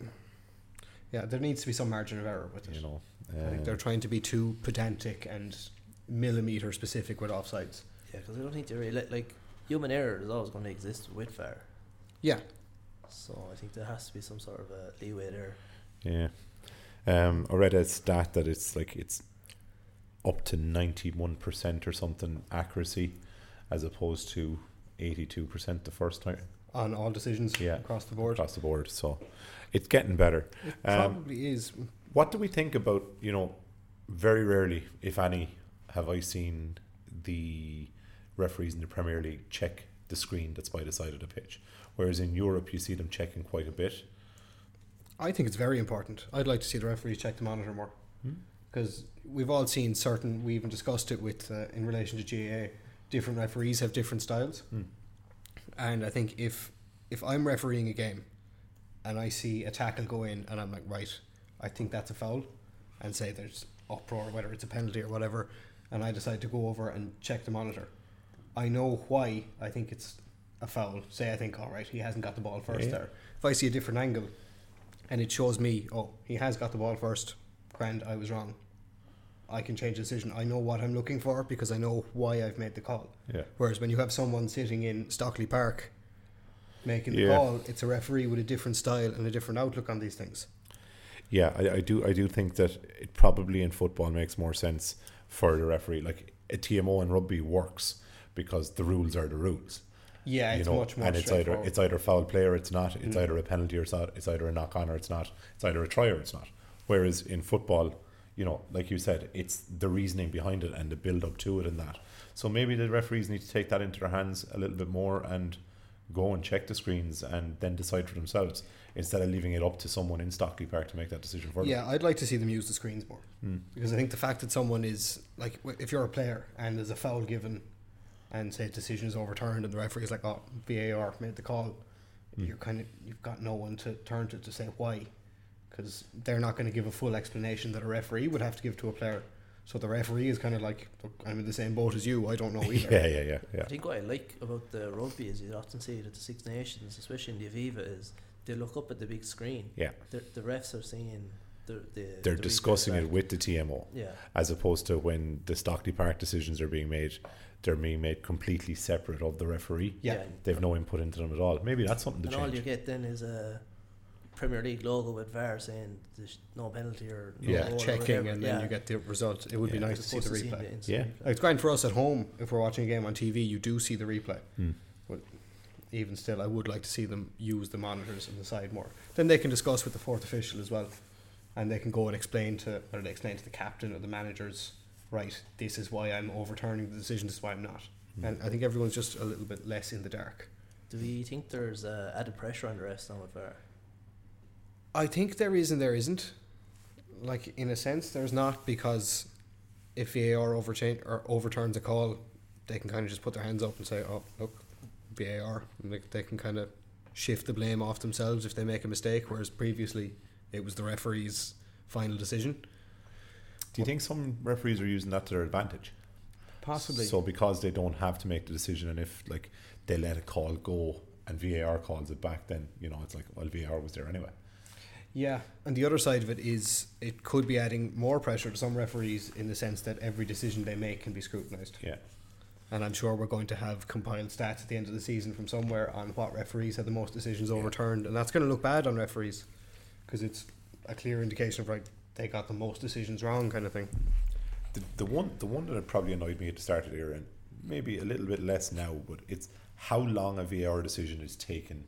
Speaker 1: yeah, there needs to be some margin of error with it.
Speaker 4: You know,
Speaker 1: I think
Speaker 4: uh,
Speaker 1: they're trying to be too pedantic and millimeter specific with offsides.
Speaker 5: Yeah, because I don't think they really let, like human error is always going to exist with VAR.
Speaker 1: Yeah,
Speaker 5: So I think there has to be some sort of a leeway there.
Speaker 4: yeah. Um, I read a stat that it's like it's up to ninety-one percent or something accuracy, as opposed to eighty-two percent the first time
Speaker 1: on all decisions
Speaker 4: Yeah.
Speaker 1: across the board.
Speaker 4: across the board. So it's getting better.
Speaker 1: It
Speaker 4: Um,
Speaker 1: probably is.
Speaker 4: What do we think about, you know, very rarely, if any, have I seen the referees in the Premier League check the screen that's by the side of the pitch. Whereas in Europe, you see them checking quite a bit.
Speaker 1: I think it's very important. I'd like to see the referees check the monitor more
Speaker 4: Hmm?
Speaker 1: because we've all seen certain. We even discussed it with uh, in relation to GAA. Different referees have different styles.
Speaker 4: Hmm.
Speaker 1: And I think if if I'm refereeing a game and I see a tackle go in and I'm like, right, I think that's a foul, and say there's uproar, whether it's a penalty or whatever, and I decide to go over and check the monitor, I know why I think it's a foul. Say I think, all right, he hasn't got the ball first
Speaker 4: Yeah.
Speaker 1: there. If I see a different angle and it shows me, oh, he has got the ball first, grand, I was wrong. I can change the decision. I know what I'm looking for because I know why I've made the call.
Speaker 4: Yeah.
Speaker 1: Whereas when you have someone sitting in Stockley Park making the
Speaker 4: Yeah.
Speaker 1: call, it's a referee with a different style and a different outlook on these things.
Speaker 4: Yeah, I, I do. I do think that it probably in football makes more sense for the referee. Like a TMO in rugby works because the rules are the rules.
Speaker 1: Yeah,
Speaker 4: you
Speaker 1: it's
Speaker 4: know,
Speaker 1: much more
Speaker 4: and it's either it's either foul play or it's not. It's
Speaker 1: Mm.
Speaker 4: either a penalty or it's not. It's either a knock on or it's not. It's either a try or it's not. Whereas in football, you know, like you said, it's the reasoning behind it and the build up to it and that. So maybe the referees need to take that into their hands a little bit more and go and check the screens and then decide for themselves instead of leaving it up to someone in Stockley Park to make that decision for them.
Speaker 1: Yeah, I'd like to see them use the screens more
Speaker 4: Mm.
Speaker 1: because I think the fact that someone is like, if you're a player and there's a foul given, and say a decision is overturned and the referee is like, oh, VAR made the call,
Speaker 4: Mm.
Speaker 1: you're kind of you've got no one to turn to to say why, because they're not going to give a full explanation that a referee would have to give to a player. So the referee is kind of like, "Look, I'm in the same boat as you. I don't know (laughs) either.
Speaker 4: Yeah, yeah, yeah, yeah.
Speaker 5: I think what I like about the rugby is you often see it at the Six Nations, especially in the Aviva, is they look up at the big screen.
Speaker 4: Yeah.
Speaker 5: The, the refs are seeing the, the
Speaker 4: They're
Speaker 5: the
Speaker 4: discussing it with the TMO.
Speaker 5: Yeah,
Speaker 4: as opposed to when the Stockley Park decisions are being made, they're being made completely separate of the referee.
Speaker 1: Yeah.
Speaker 4: They've no input into them at all. Maybe that's something to
Speaker 5: and all you
Speaker 4: change.
Speaker 5: get then is a Premier League logo with VAR saying there's no penalty or no
Speaker 4: Yeah.
Speaker 5: goal or
Speaker 1: Checking and then
Speaker 5: Yeah.
Speaker 1: you get the result. It would be nice
Speaker 5: As
Speaker 1: to see the
Speaker 5: opposed to seeing
Speaker 1: replay.
Speaker 4: Yeah.
Speaker 5: replay.
Speaker 1: Like, it's great for us at home if we're watching a game on TV. You do see the replay.
Speaker 4: Hmm.
Speaker 1: But even still, I would like to see them use the monitors on the side more. Then they can discuss with the fourth official as well, and they can go and explain to or they explain to the captain or the managers. Right, this is why I'm overturning the decision. This is why I'm not.
Speaker 4: Hmm.
Speaker 1: And I think everyone's just a little bit less in the dark.
Speaker 5: Do we think there's uh, added pressure on the refs now with VAR?
Speaker 1: I think there is and there isn't. Like in a sense, there's not because if VAR overchange or overturns a call, they can kind of just put their hands up and say, "Oh, look, VAR." And they, they can kind of shift the blame off themselves if they make a mistake, whereas previously it was the referee's final decision.
Speaker 4: Do you think some referees are using that to their advantage?
Speaker 1: Possibly.
Speaker 4: So because they don't have to make the decision, and if like they let a call go and VAR calls it back, then you know it's like well VAR was there anyway.
Speaker 1: Yeah, and the other side of it is it could be adding more pressure to some referees in the sense that every decision they make can be scrutinised.
Speaker 4: Yeah.
Speaker 1: And I'm sure we're going to have compiled stats at the end of the season from somewhere on what referees had the most decisions overturned, and that's going to look bad on referees because it's a clear indication of right they got the most decisions wrong kind of thing.
Speaker 4: The, the one the one that probably annoyed me at the start of the year and maybe a little bit less now, but it's how long a VAR decision is taken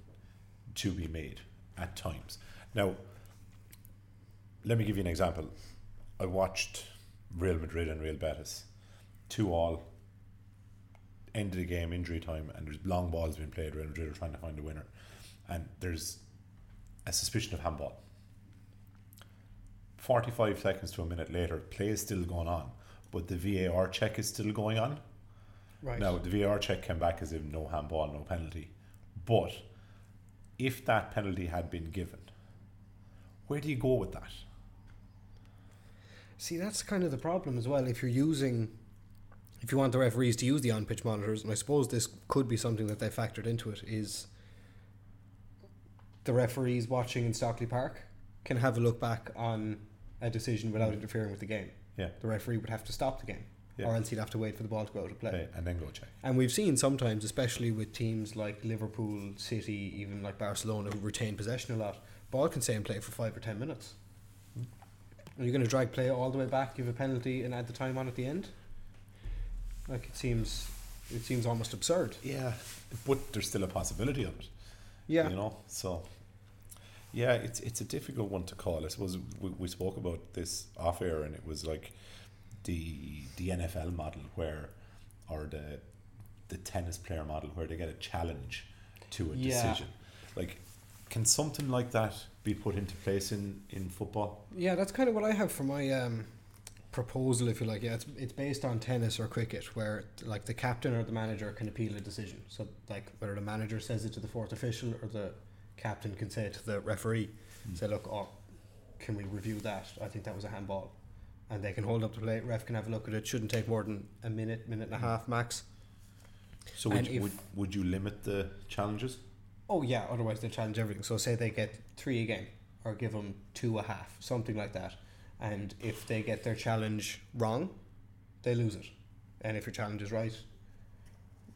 Speaker 4: to be made at times. Now, let me give you an example. I watched Real Madrid and Real Betis, two all. End of the game, injury time, and there's long balls being played. Real Madrid are trying to find a winner, and there's a suspicion of handball. 45 seconds to a minute later, play is still going on, but the VAR check is still going on.
Speaker 1: Right.
Speaker 4: Now, the VAR check came back as if no handball, no penalty. But if that penalty had been given, where do you go with that?
Speaker 1: See, that's kind of the problem as well. If you're using, if you want the referees to use the on-pitch monitors, and I suppose this could be something that they factored into it, is the referees watching in Stockley Park can have a look back on a decision without mm. interfering with the game.
Speaker 4: Yeah.
Speaker 1: The referee would have to stop the game,
Speaker 4: Yeah.
Speaker 1: or else he'd have to wait for the ball to go out of play.
Speaker 4: Okay, and then go check.
Speaker 1: And we've seen sometimes, especially with teams like Liverpool, City, even like Barcelona, who retain possession a lot, ball can stay in play for five or ten minutes. Are you going to drag play all the way back, give a penalty, and add the time on at the end? Like it seems, it seems almost absurd.
Speaker 4: Yeah, but there's still a possibility of it.
Speaker 1: Yeah,
Speaker 4: You know, so yeah, it's it's a difficult one to call. I suppose we, we spoke about this off air, and it was like the the NFL model where, or the the tennis player model where they get a challenge to a
Speaker 1: Yeah.
Speaker 4: decision. Like, can something like that be put into place in in football?
Speaker 1: yeah, that's kind of what I have for my um, proposal, if you like. Yeah, it's it's based on tennis or cricket, where like the captain or the manager can appeal a decision. So like whether the manager says it to the fourth official or the captain can say it to the referee, say, look, oh, can we review that? I think that was a handball, and they can hold up the plate. Ref can have a look at it. Shouldn't take more than a minute, minute and a half max.
Speaker 4: So would, you, would would you limit the challenges?
Speaker 1: Oh yeah, otherwise they challenge everything. So say they get three a game, or give them two a half, something like that. And if they get their challenge wrong, they lose it. And if your challenge is right,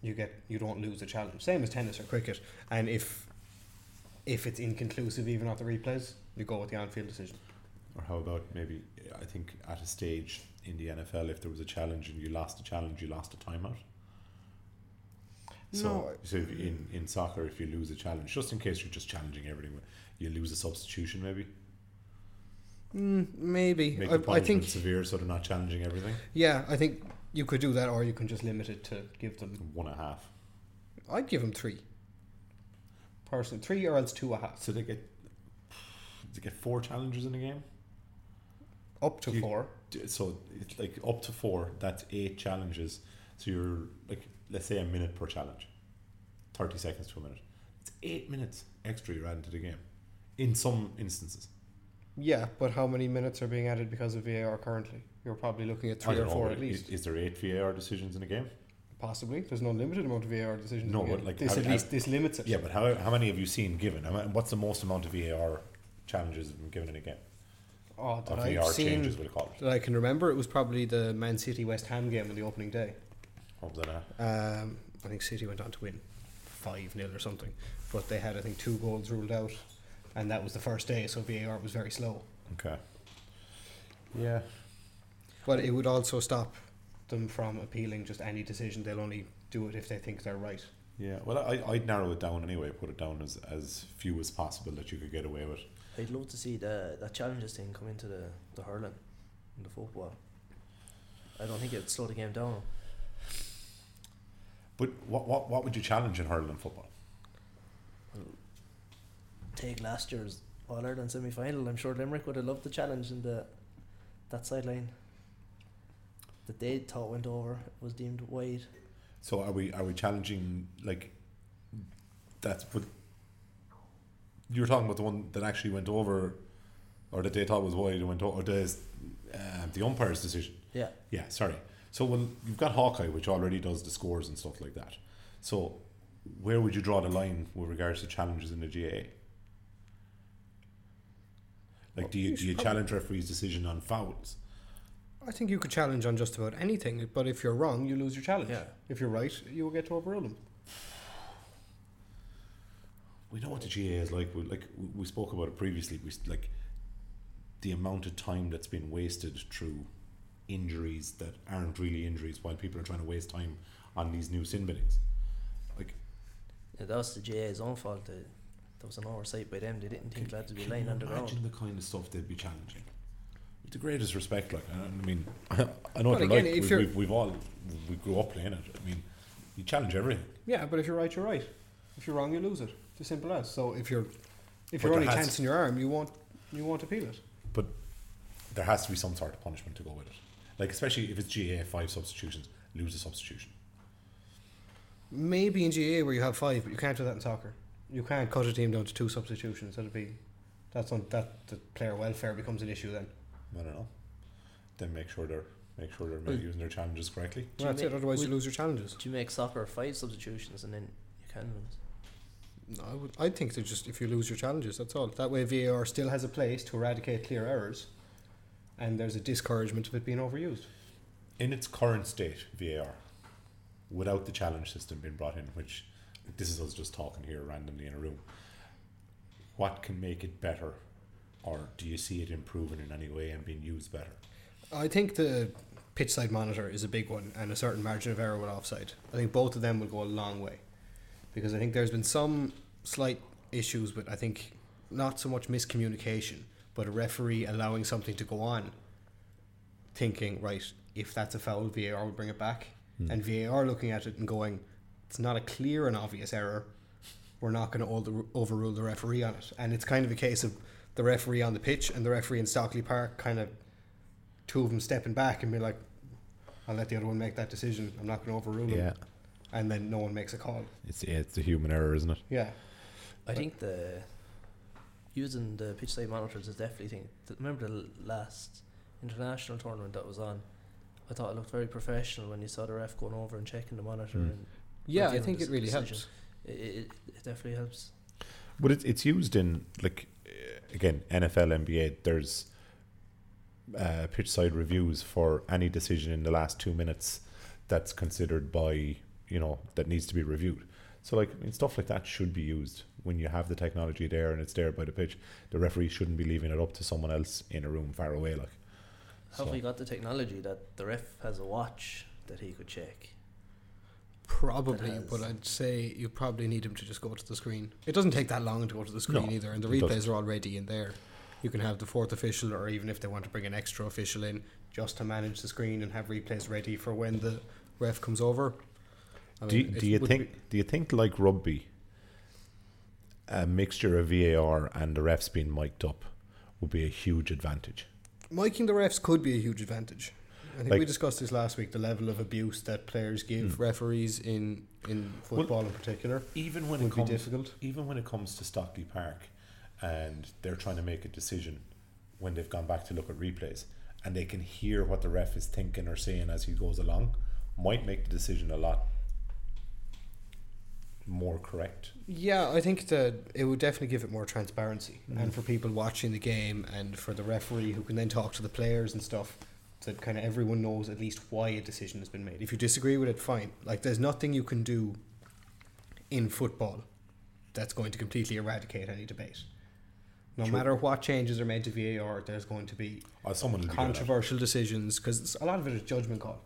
Speaker 1: you get you don't lose the challenge. Same as tennis or cricket. And if if it's inconclusive, even the replays, you go with the on-field decision.
Speaker 4: Or how about maybe I think at a stage in the NFL, if there was a challenge and you lost the challenge, you lost a timeout. So,
Speaker 1: No.
Speaker 4: so in in soccer, if you lose a challenge, just in case you're just challenging everything, you lose a substitution maybe.
Speaker 1: Mm, maybe.
Speaker 4: Make
Speaker 1: I, I think
Speaker 4: severe so they're not challenging everything.
Speaker 1: yeah, I think you could do that, or you can just limit it to give them.
Speaker 4: One and a half.
Speaker 1: I'd give them three. Personally, three or else two and a half.
Speaker 4: So they get they get four challenges in a game.
Speaker 1: Up to
Speaker 4: You-
Speaker 1: four.
Speaker 4: So it's like up to four. That's eight challenges. So you're like let's say a minute per challenge, thirty seconds to a minute. It's eight minutes extra you're adding to the game. In some instances,
Speaker 1: Yeah, but how many minutes are being added because of VAR currently? You're probably looking at three or
Speaker 4: know,
Speaker 1: four at least.
Speaker 4: Is, there eight VAR decisions in a game?
Speaker 1: Possibly. There's no limited amount of VAR decisions.
Speaker 4: No, but like,
Speaker 1: this
Speaker 4: how-
Speaker 1: at least this limits it.
Speaker 4: Yeah, but how, how many have you seen given? What's the most amount of VAR challenges have been given in a game?
Speaker 1: Oh, that I've
Speaker 4: VAR
Speaker 1: seen
Speaker 4: changes, we'll call it.
Speaker 1: that I can remember. It was probably the Man City West Ham game on the opening day.
Speaker 4: What was that?
Speaker 1: Um, I think City went on to win five 0 or something, but they had I think two goals ruled out, and that was the first day, so VAR was very slow.
Speaker 4: Okay. Yeah.
Speaker 1: But it would also stop them from appealing just any decision. They'll only do it if they think they're right.
Speaker 4: Yeah. Well, I, I'd narrow it down anyway, put it down as, as few as possible that you could get away with.
Speaker 5: I'd love to see the that challenges thing come into the, the hurling and the football. I don't think it'd slow the game down.
Speaker 4: But what, what, what would you challenge in hurling football?
Speaker 5: Take last year's All Ireland semi final. I'm sure Limerick would have loved the challenge in the that sideline. that they thought went over was deemed wide.
Speaker 4: So are we are we challenging like that's but you were talking about the one that actually went over or that they thought was wide and went over or the uh, the umpire's decision.
Speaker 5: Yeah.
Speaker 4: Yeah, sorry. So when you've got Hawkeye, which already does the scores and stuff like that. So where would you draw the line with regards to challenges in the GAA? Like, do you do you challenge referees' decision on fouls?
Speaker 1: I think you could challenge on just about anything, but if you're wrong, you lose your challenge.
Speaker 5: Yeah.
Speaker 1: If you're right, you will get to overrule them.
Speaker 4: We know what the GAA is like. We, like we- we spoke about it previously. We like the amount of time that's been wasted through injuries that aren't really injuries, while people are trying to waste time on these new sin binnings. Like,
Speaker 5: Yeah, that was the GAA's own fault. They, there was an oversight by them. They didn't think that to be
Speaker 4: can
Speaker 5: lying
Speaker 4: you
Speaker 5: on the
Speaker 4: imagine the kind of stuff they'd be challenging? With the greatest respect, like I mean, (laughs) I know what they're
Speaker 1: again,
Speaker 4: like.
Speaker 1: if
Speaker 4: We,
Speaker 1: you're-
Speaker 4: we've, we've all we grew up playing it. I mean, you challenge everything.
Speaker 1: Yeah, but if you're right, you're right. If you're wrong, you lose it. It's as simple as. So if you're if
Speaker 4: But
Speaker 1: you're only
Speaker 4: there has-
Speaker 1: your arm, you won't you won't appeal it.
Speaker 4: But there has to be some sort of punishment to go with it. Like especially if it's GAA five substitutions, lose a substitution.
Speaker 1: Maybe in GAA where you have five, but you can't do that in soccer. You can't cut a team down to two substitutions. That'd be that's on that the player welfare becomes an issue then.
Speaker 4: I don't know. Then make sure they're make sure they're
Speaker 1: Well-
Speaker 4: using their challenges correctly.
Speaker 1: Well, that's it.
Speaker 5: make-
Speaker 1: Otherwise, you lose your challenges.
Speaker 5: Do you make soccer five substitutions and then you can lose?
Speaker 1: No, I would. I think that just if you lose your challenges, that's all. That way, VAR still has a place to eradicate clear errors, and there's a discouragement of it being overused.
Speaker 4: In its current state, VAR, without the challenge system being brought in, which this is us just talking here randomly in a room. What can make it better, or do you see it improving in any way and being used better?
Speaker 1: I think the pitch side monitor is a big one, and a certain margin of error with offside. I think both of them will go a long way, because I think there's been some slight issues with I think not so much miscommunication, but a referee allowing something to go on, thinking right if that's a foul, VAR will bring it back, hmm. and VAR looking at it and going, it's not a clear and obvious error. We're not going to overrule the referee on it, and it's kind of a case of the referee on the pitch and the referee in Stockley Park kind of two of them stepping back and be like, I'll let the other one make that decision. I'm not going to overrule him. And then no one makes a call.
Speaker 4: it's it's a human error, isn't it?
Speaker 1: Yeah.
Speaker 5: I think the using the pitch side monitors is definitely thing. Remember the last international tournament that was on? I thought it looked very professional when you saw the ref going over and checking the monitor.
Speaker 4: Mm.
Speaker 5: And
Speaker 1: Yeah, I think it really
Speaker 5: decision.
Speaker 1: helps.
Speaker 5: it, it, it definitely helps.
Speaker 4: But it's it's used in like uh, again NFL, NBA. There's uh, pitch side reviews for any decision in the last two minutes that's considered by you know that needs to be reviewed. So like I mean, stuff like that should be used when you have the technology there and it's there by the pitch. The referee shouldn't be leaving it up to someone else in a room far away. Like
Speaker 5: Have
Speaker 4: So-
Speaker 5: we got the technology that the ref has a watch that he could check?
Speaker 1: Probably, but I'd say you probably need him to just go to the screen. It doesn't take that long to go to the screen
Speaker 4: No,
Speaker 1: either, and the replays
Speaker 4: doesn't.
Speaker 1: are already in there. You can have the fourth official, or even if they want to bring an extra official in, just to manage the screen and have replays ready for when the ref comes over. I
Speaker 4: do you,
Speaker 1: mean,
Speaker 4: do
Speaker 1: it
Speaker 4: you think
Speaker 1: be-
Speaker 4: do you think like rugby, a mixture of VAR and the refs being mic'd up would be a huge advantage?
Speaker 1: miking the refs could be a huge advantage? I think we discussed this last week. The level of abuse that players give
Speaker 4: Hmm.
Speaker 1: referees in in
Speaker 4: Well,
Speaker 1: football in particular
Speaker 4: Even when it
Speaker 1: be
Speaker 4: comes
Speaker 1: difficult.
Speaker 4: even when it comes to Stockley Park and they're trying to make a decision when they've gone back to look at replays and they can hear what the ref is thinking or saying as he goes along, might make the decision a lot more correct.
Speaker 1: Yeah, I think that it would definitely give it more transparency,
Speaker 4: Mhm.
Speaker 1: and for people watching the game, and for the referee who can then talk to the players and stuff, that kind of everyone knows at least why a decision has been made. If you disagree with it, fine. Like, there's nothing you can do in football that's going to completely eradicate any debate. No
Speaker 4: True.
Speaker 1: matter what changes are made to VAR, there's going to be
Speaker 4: Or someone be good at it.
Speaker 1: controversial decisions because a lot of it is judgment call.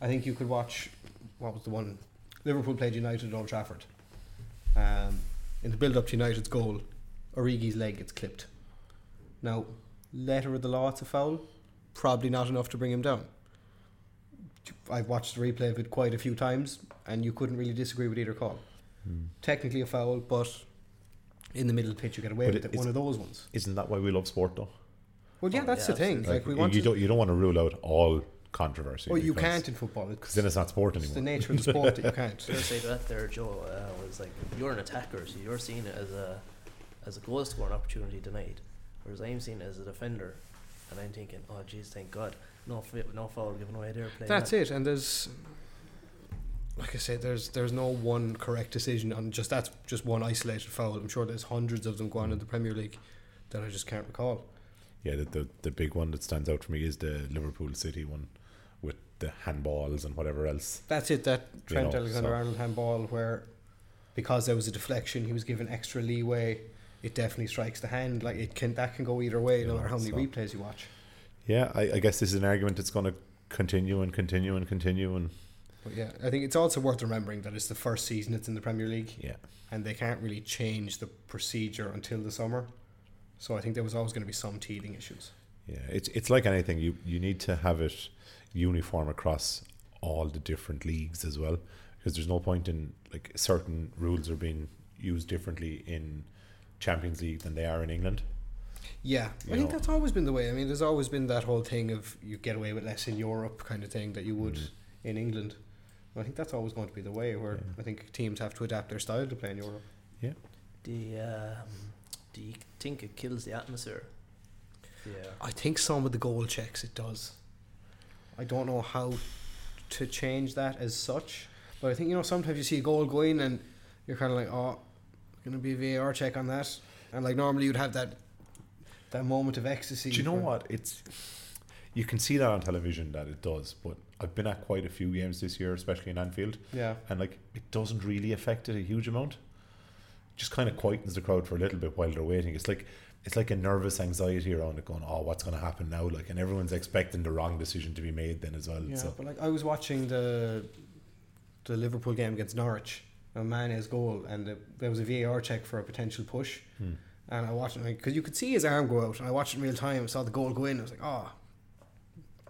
Speaker 1: I think you could watch what was the one Liverpool played United at Old Trafford. Um, in the build up to United's goal, Origi's leg gets clipped. Now, letter of the law, it's a foul. Probably not enough to bring him down. I've watched the replay of it quite a few times, and you couldn't really disagree with either call.
Speaker 4: Hmm.
Speaker 1: Technically a foul, but in the middle of the pitch you get away
Speaker 4: But
Speaker 1: with
Speaker 4: it-
Speaker 1: it. One of those ones.
Speaker 4: Isn't that why we love sport though?
Speaker 1: Well, yeah,
Speaker 5: Oh,
Speaker 1: that's
Speaker 5: yeah,
Speaker 1: the thing.
Speaker 5: absolutely.
Speaker 1: Like we want
Speaker 4: you
Speaker 1: to
Speaker 4: don't you don't want to rule out all controversy.
Speaker 1: Well, you can't in football.
Speaker 4: because then it's not sport anymore.
Speaker 1: it's the nature of the (laughs) sport that you can't.
Speaker 5: Fair say to that there, Joe, uh, was like you're an attacker, so you're seeing it as a as a goal scoring opportunity denied, whereas I'm seeing it as a defender, and I'm thinking, oh jeez, thank God, no fi- no foul given away there.
Speaker 1: That's
Speaker 5: that.
Speaker 1: it, and there's, like I said, there's there's no one correct decision on just that's just one isolated foul. I'm sure there's hundreds of them going in the Premier League that I just can't recall.
Speaker 4: Yeah, the, the the big one that stands out for me is the Liverpool City one with the handballs and whatever else.
Speaker 1: That's it. That Trent
Speaker 4: know,
Speaker 1: Alexander
Speaker 4: so-
Speaker 1: Arnold handball where, because there was a deflection, he was given extra leeway. It definitely strikes the hand. Like it can that can go either way, no matter how many
Speaker 4: so-
Speaker 1: replays you watch.
Speaker 4: Yeah, I, I guess this is an argument that's going to continue and continue and continue and
Speaker 1: But yeah, I think it's also worth remembering that it's the first season it's in the Premier League.
Speaker 4: yeah,
Speaker 1: and they can't really change the procedure until the summer. So I think there was always going to be some teething issues.
Speaker 4: yeah. It's it's like anything. You you need to have it uniform across all the different leagues as well, because there's no point in like certain rules are being used differently in Champions League than they are in England.
Speaker 1: Yeah,
Speaker 4: You
Speaker 1: I think
Speaker 4: know.
Speaker 1: that's always been the way. I mean, there's always been that whole thing of you get away with less in Europe kind of thing that you would
Speaker 4: Mm.
Speaker 1: in England. I think that's always going to be the way where
Speaker 4: Yeah.
Speaker 1: I think teams have to adapt their style to play in Europe. Yeah.
Speaker 5: The um, do you think it kills the atmosphere? Yeah.
Speaker 1: I think some of the goal checks it does. I don't know how to change that as such, but I think you know sometimes you see a goal going and you're kind of like, oh, going to be a VAR check on that, and like normally you'd have that that moment of ecstasy.
Speaker 4: Do you know what? It's you can see that on television that it does, but I've been at quite a few games this year, especially in Anfield,
Speaker 1: Yeah,
Speaker 4: and like it doesn't really affect it a huge amount. Just kind of quietens the crowd for a little bit while they're waiting. It's like it's like a nervous anxiety around it, going, "Oh, what's going to happen now?" Like, and everyone's expecting the wrong decision to be made then as well.
Speaker 1: yeah.
Speaker 4: So
Speaker 1: But like I was watching the the Liverpool game against Norwich, and Mane's goal, and the, there was a VAR check for a potential push.
Speaker 4: hmm.
Speaker 1: And I watched it because you could see his arm go out, and I watched it in real time. I saw the goal go in. I was like, oh,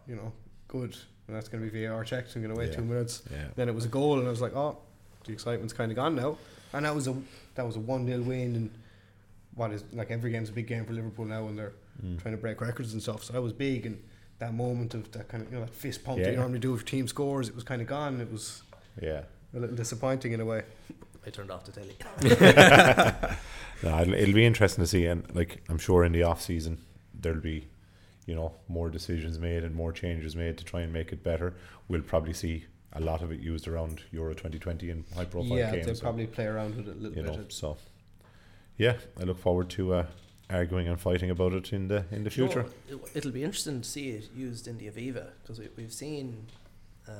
Speaker 1: you know, good. And that's going to be VAR checked. I'm going to wait
Speaker 4: Yeah.
Speaker 1: two minutes.
Speaker 4: yeah,
Speaker 1: Then it was a goal, and I was like, oh, the excitement's kind of gone now. And that was a that was a one 0 win, and what is like every game's a big game for Liverpool now, and they're
Speaker 4: Mm.
Speaker 1: trying to break records and stuff. So that was big, and that moment of that kind of you know that fist pump that
Speaker 4: Yeah.
Speaker 1: you normally do if your team scores, it was kind of gone. It was
Speaker 4: yeah.
Speaker 1: a little disappointing in a way.
Speaker 5: I turned off the telly. (laughs) (laughs)
Speaker 4: No, it'll, it'll be interesting to see, and like I'm sure in the off season there'll be, you know, more decisions made and more changes made to try and make it better. We'll probably see a lot of it used around Euro 2020 and high profile
Speaker 1: yeah,
Speaker 4: games.
Speaker 1: they'll
Speaker 4: so,
Speaker 1: probably play around with it a little
Speaker 4: you know,
Speaker 1: bit.
Speaker 4: so yeah, I look forward to uh, arguing and fighting about it in the in the
Speaker 5: You
Speaker 4: future.
Speaker 5: it- it'll be interesting to see it used in the Aviva because we, we've seen uh,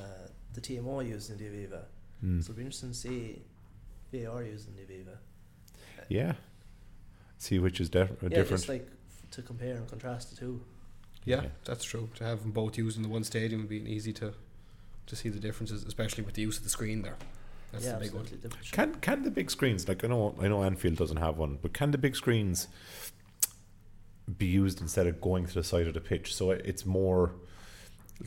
Speaker 5: the TMO used in the Aviva.
Speaker 4: Mm.
Speaker 5: So it'll be interesting to see VAR used in the Aviva.
Speaker 4: Yeah, see which is def-
Speaker 5: yeah,
Speaker 4: different.
Speaker 5: just like f- to compare and contrast the two.
Speaker 1: Yeah,
Speaker 4: Yeah.
Speaker 1: that's true. To have them both used in the one stadium would be easy to to see the differences, especially with the use of the screen there. That's
Speaker 5: yeah,
Speaker 1: the big one.
Speaker 4: Can can the big screens like I know I know Anfield doesn't have one, but can the big screens be used instead of going to the side of the pitch so it's more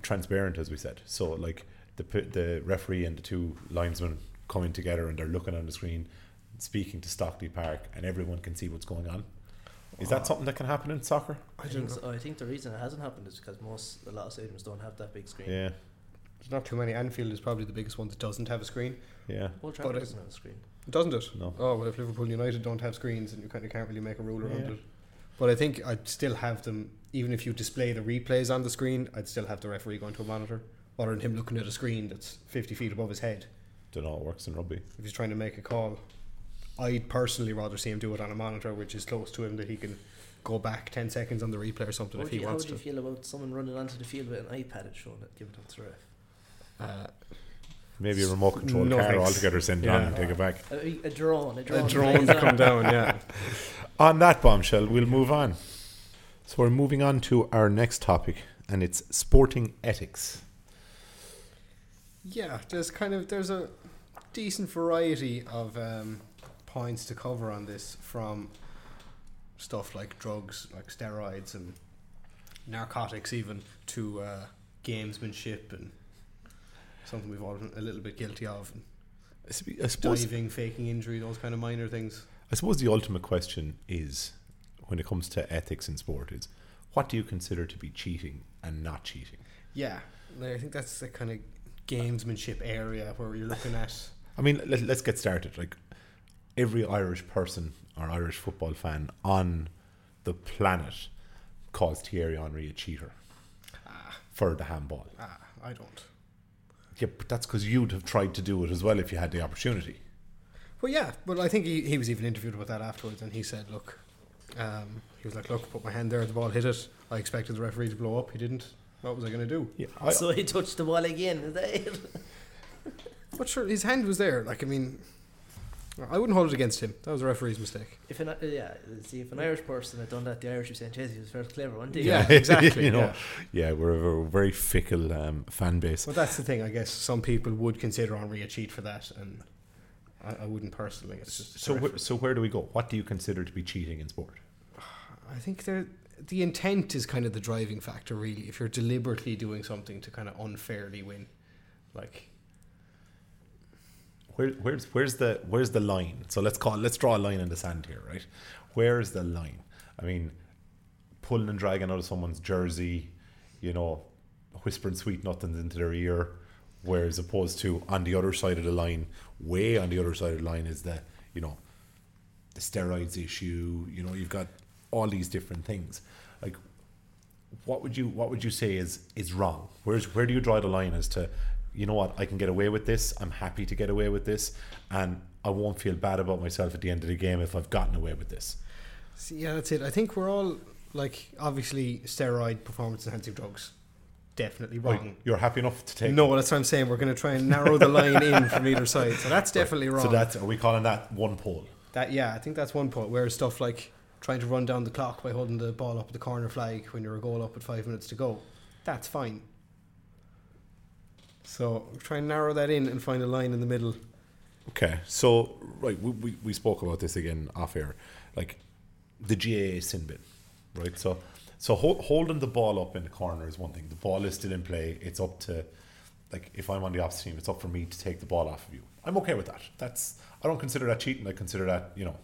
Speaker 4: transparent as we said. So like the the referee and the two linesmen coming together and they're looking on the screen, speaking to Stockley Park, and everyone can see what's going on. Is that uh, something that can happen in soccer?
Speaker 1: I
Speaker 5: I
Speaker 1: don't
Speaker 5: think,
Speaker 1: know.
Speaker 5: so, I think the reason it hasn't happened is because most a lot of stadiums don't have that big screen.
Speaker 4: Yeah,
Speaker 1: There's not too many. Anfield is probably the biggest one that doesn't have a screen,
Speaker 4: yeah.
Speaker 5: Old
Speaker 1: But
Speaker 5: Trafford
Speaker 1: it-
Speaker 5: doesn't have a screen.
Speaker 1: doesn't it?
Speaker 4: No.
Speaker 1: Oh well, if Liverpool United don't have screens, then you kind of can't really make a rule around
Speaker 4: Yeah.
Speaker 1: it. But I think I'd still have them, even if you display the replays on the screen. I'd still have the referee going to a monitor, rather than him looking at a screen that's 50 feet above his head.
Speaker 4: Don't know how it works in rugby.
Speaker 1: If he's trying to make a call, I'd personally rather see him do it on a monitor, which is close to him, that he can go back 10 seconds on the replay or something
Speaker 5: How
Speaker 1: if he
Speaker 5: you, how
Speaker 1: wants
Speaker 5: do you
Speaker 1: to.
Speaker 5: feel about someone running onto the field with an iPad and showing it, giving it to the ref?
Speaker 1: Uh,
Speaker 4: Maybe a remote control
Speaker 1: No
Speaker 4: car
Speaker 1: thanks.
Speaker 4: altogether, send it on
Speaker 1: Yeah.
Speaker 4: and take it back.
Speaker 5: A, a drone, a drone,
Speaker 1: a drone to come down, yeah. (laughs)
Speaker 4: On that bombshell, we'll move on. So we're moving on to our next topic, and it's sporting ethics.
Speaker 1: Yeah, there's kind of there's a decent variety of um, points to cover on this from stuff like drugs, like steroids and narcotics, even to uh, gamesmanship and something we've all been a little bit guilty of,
Speaker 4: I suppose,
Speaker 1: diving, faking injury, those kind of minor things.
Speaker 4: I suppose the ultimate question is, when it comes to ethics in sport, is what do you consider to be cheating and not cheating?
Speaker 1: Yeah, I think that's the kind of gamesmanship area where you're looking at.
Speaker 4: I mean, let, let's get started. Like every Irish person or Irish football fan on the planet calls Thierry Henry a cheater for the handball.
Speaker 1: Ah, I don't.
Speaker 4: Yeah, but that's because you'd have tried to do it as well if you had the opportunity.
Speaker 1: Well, yeah, but I think he, he was even interviewed about that afterwards, and he said, "Look, um, he was like, look, put my hand there, the ball hit it. I expected the referee to blow up. He didn't. What was I going to do?
Speaker 4: Yeah, (laughs) I,
Speaker 5: so he touched the ball again. Is that it?
Speaker 1: But sure, his hand was there. Like, I mean, I wouldn't hold it against him. That was a referee's mistake.
Speaker 5: If an, uh, yeah, see, if an Irish person had done that, the Irish would say, "Jesse was very clever, wasn't he?"
Speaker 1: Yeah, (laughs) exactly.
Speaker 4: you know,
Speaker 1: yeah.
Speaker 4: yeah, we're a, we're a very fickle um, fan base.
Speaker 1: But that's the thing. I guess some people would consider Henry a cheat for that, and I, I wouldn't personally. It's just
Speaker 4: So, wh- so where do we go? What do you consider to be cheating in sport?
Speaker 1: I think there, the intent is kind of the driving factor, really. If you're deliberately doing something to kind of unfairly win, like
Speaker 4: Where, where's where's the where's the line? So let's call let's draw a line in the sand here, right? Where's the line? I mean, pulling and dragging out of someone's jersey, you know, whispering sweet nothings into their ear, whereas opposed to on the other side of the line, way on the other side of the line is the you know the steroids issue. You know, you've got all these different things. Like, what would you what would you say is is wrong? Where's where do you draw the line as to, you know what, I can get away with this. I'm happy to get away with this, and I won't feel bad about myself at the end of the game if I've gotten away with this.
Speaker 1: See, yeah, that's it. I think we're all like obviously steroid performance enhancing drugs, definitely wrong.
Speaker 4: you're happy enough to take.
Speaker 1: No, that's what I'm saying. We're going to try and narrow the line in from either (laughs) side. So that's definitely wrong.
Speaker 4: So that's are we calling that one pole?
Speaker 1: that yeah, I think that's one point. Whereas stuff like trying to run down the clock by holding the ball up at the corner flag when you're a goal up with five minutes to go, that's fine. So try and narrow that in and find a line in the middle.
Speaker 4: Okay, so right, we, we, we spoke about this again off air, like the GAA sin bin, right? So so ho- holding the ball up in the corner is one thing. The ball is still in play. It's up to like if I'm on the opposite team, it's up for me to take the ball off of you. I'm okay with that. That's I don't consider that cheating. I consider that you know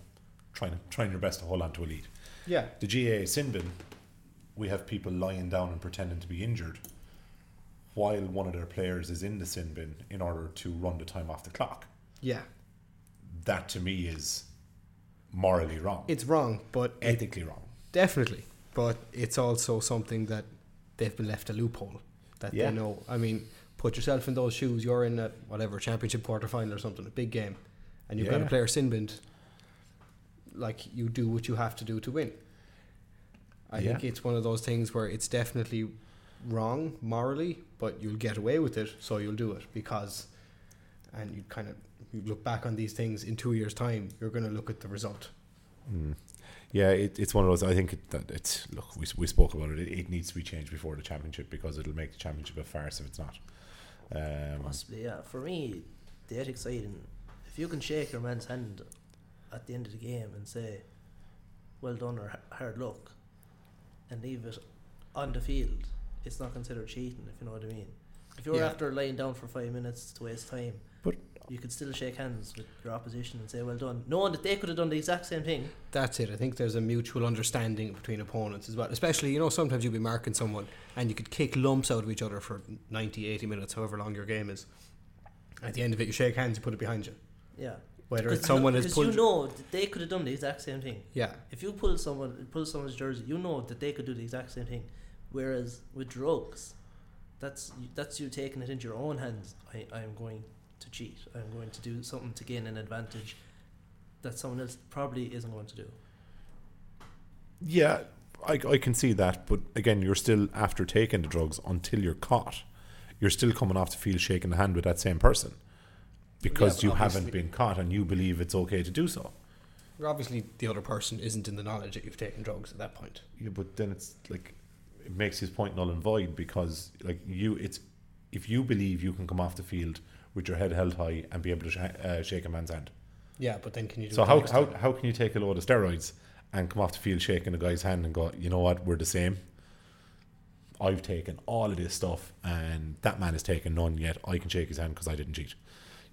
Speaker 4: trying trying your best to hold on to a lead.
Speaker 1: Yeah,
Speaker 4: The GAA sin bin, we have people lying down and pretending to be injured while one of their players is in the sin bin in order to run the time off the clock
Speaker 1: yeah,
Speaker 4: that to me is morally wrong,
Speaker 1: it's wrong, but
Speaker 4: ethically wrong.
Speaker 1: definitely. But it's also something that they've been left a loophole that
Speaker 4: Yeah.
Speaker 1: they know. I mean, put yourself in those shoes. You're in a whatever championship quarter final or something, a big game, and you've got a player sin binned. Like you do what you have to do to win. I think it's one of those things where it's definitely wrong morally, but you'll get away with it, so you'll do it because, and you kind of you look back on these things in two years' time, you're going to look at the result.
Speaker 4: Mm. Yeah, it, it's one of those. I think it, that it's look. We, we spoke about it. it. It needs to be changed before the championship because it'll make the championship a farce if it's not. Um,
Speaker 5: Possibly, yeah. For me, the ethics side, and if you can shake your man's hand at the end of the game and say, "Well done" or "Hard luck," and leave it on the field, it's not considered cheating. If you know what I mean. If you're
Speaker 1: Yeah.
Speaker 5: after laying down for five minutes to waste time,
Speaker 4: But-
Speaker 5: you could still shake hands with your opposition and say, "Well done," knowing that they could have done the exact same thing.
Speaker 1: That's it. I think there's a mutual understanding between opponents as well. Especially, you know, sometimes you'll be marking someone and you could kick lumps out of each other for 90, 80 minutes, however long your game is. At the end of it, you shake hands, you put it behind you.
Speaker 5: Yeah,
Speaker 1: Whether it's
Speaker 5: Because
Speaker 1: someone
Speaker 5: you,
Speaker 1: has
Speaker 5: 'cause
Speaker 1: pulled.
Speaker 5: you know that they could have done the exact same thing.
Speaker 1: yeah,
Speaker 5: If you pull someone, pull someone's jersey, you know that they could do the exact same thing. Whereas with drugs, that's that's you taking it into your own hands. I, I am going to cheat. I'm going to do something to gain an advantage that someone else probably isn't going to do.
Speaker 4: yeah, I, I can see that. But again, you're still after taking the drugs until you're caught. You're still coming off the field shaking the hand with that same person because
Speaker 1: but
Speaker 4: you haven't been caught and you believe it's okay to do so.
Speaker 1: obviously the other person isn't in the knowledge that you've taken drugs at that point.
Speaker 4: Yeah, but then it's like it makes his point null and void because like you, it's if you believe you can come off the field with your head held high and be able to sh- uh, shake a man's hand.
Speaker 1: Yeah, but then can you do
Speaker 4: So how, how how can you take a load of steroids and come off the field shaking a guy's hand and go, you know what, we're the same. I've taken all of this stuff and that man has taken none yet. I can shake his hand because I didn't cheat.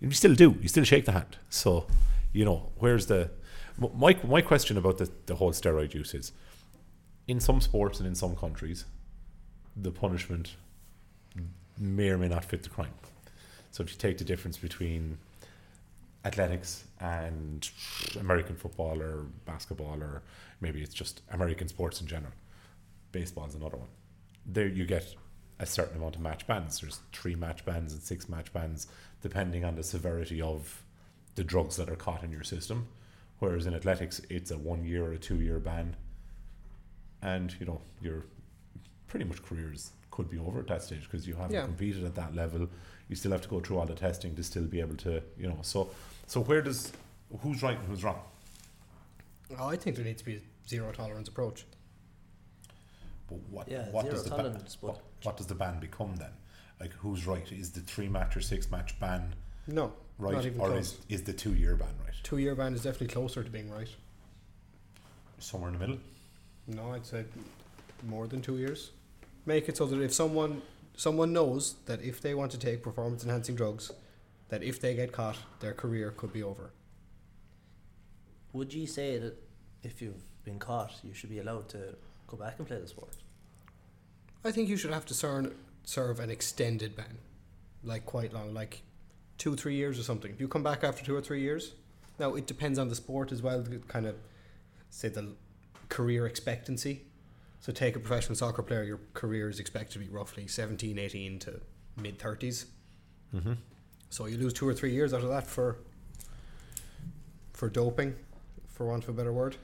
Speaker 4: You still do. You still shake the hand. So, you know, where's the my my question about the the whole steroid use is in some sports and in some countries, the punishment may or may not fit the crime. So if you take the difference between athletics and American football or basketball or maybe it's just American sports in general, baseball's another one. There you get a certain amount of match bans. There's three match bans and six match bans depending on the severity of the drugs that are caught in your system. Whereas in athletics, it's a one year or a two year ban, and you know your pretty much careers could be over at that stage because you haven't
Speaker 1: Yeah.
Speaker 4: competed at that level. You still have to go through all the testing to still be able to, you know. So, so where does who's right and who's wrong?
Speaker 1: Oh, I think there needs to be a zero tolerance approach.
Speaker 4: But what
Speaker 5: Yeah,
Speaker 4: what
Speaker 5: zero
Speaker 4: does the ban, what, what does the ban become then? Like who's right? Is the three match or six match ban
Speaker 1: No,
Speaker 4: right,
Speaker 1: Not even
Speaker 4: or
Speaker 1: close.
Speaker 4: is, is the two year ban right?
Speaker 1: two year ban is definitely closer to being right.
Speaker 4: Somewhere in the middle.
Speaker 1: No, I'd say more than two years. Make it so that if someone someone knows that if they want to take performance enhancing drugs, that if they get caught, their career could be over.
Speaker 5: Would you say that if you've been caught, you should be allowed to go back and play the sport?
Speaker 1: I think you should have to serve, serve an extended ban, like quite long, like two, three years or something. If you come back after two or three years, now it depends on the sport as well. the Kind of say the career expectancy. So take a professional soccer player, your career is expected to be roughly 17, 18 to mid 30s.
Speaker 4: Mm-hmm.
Speaker 1: So you lose two or three years out of that for for doping, for want of a better word.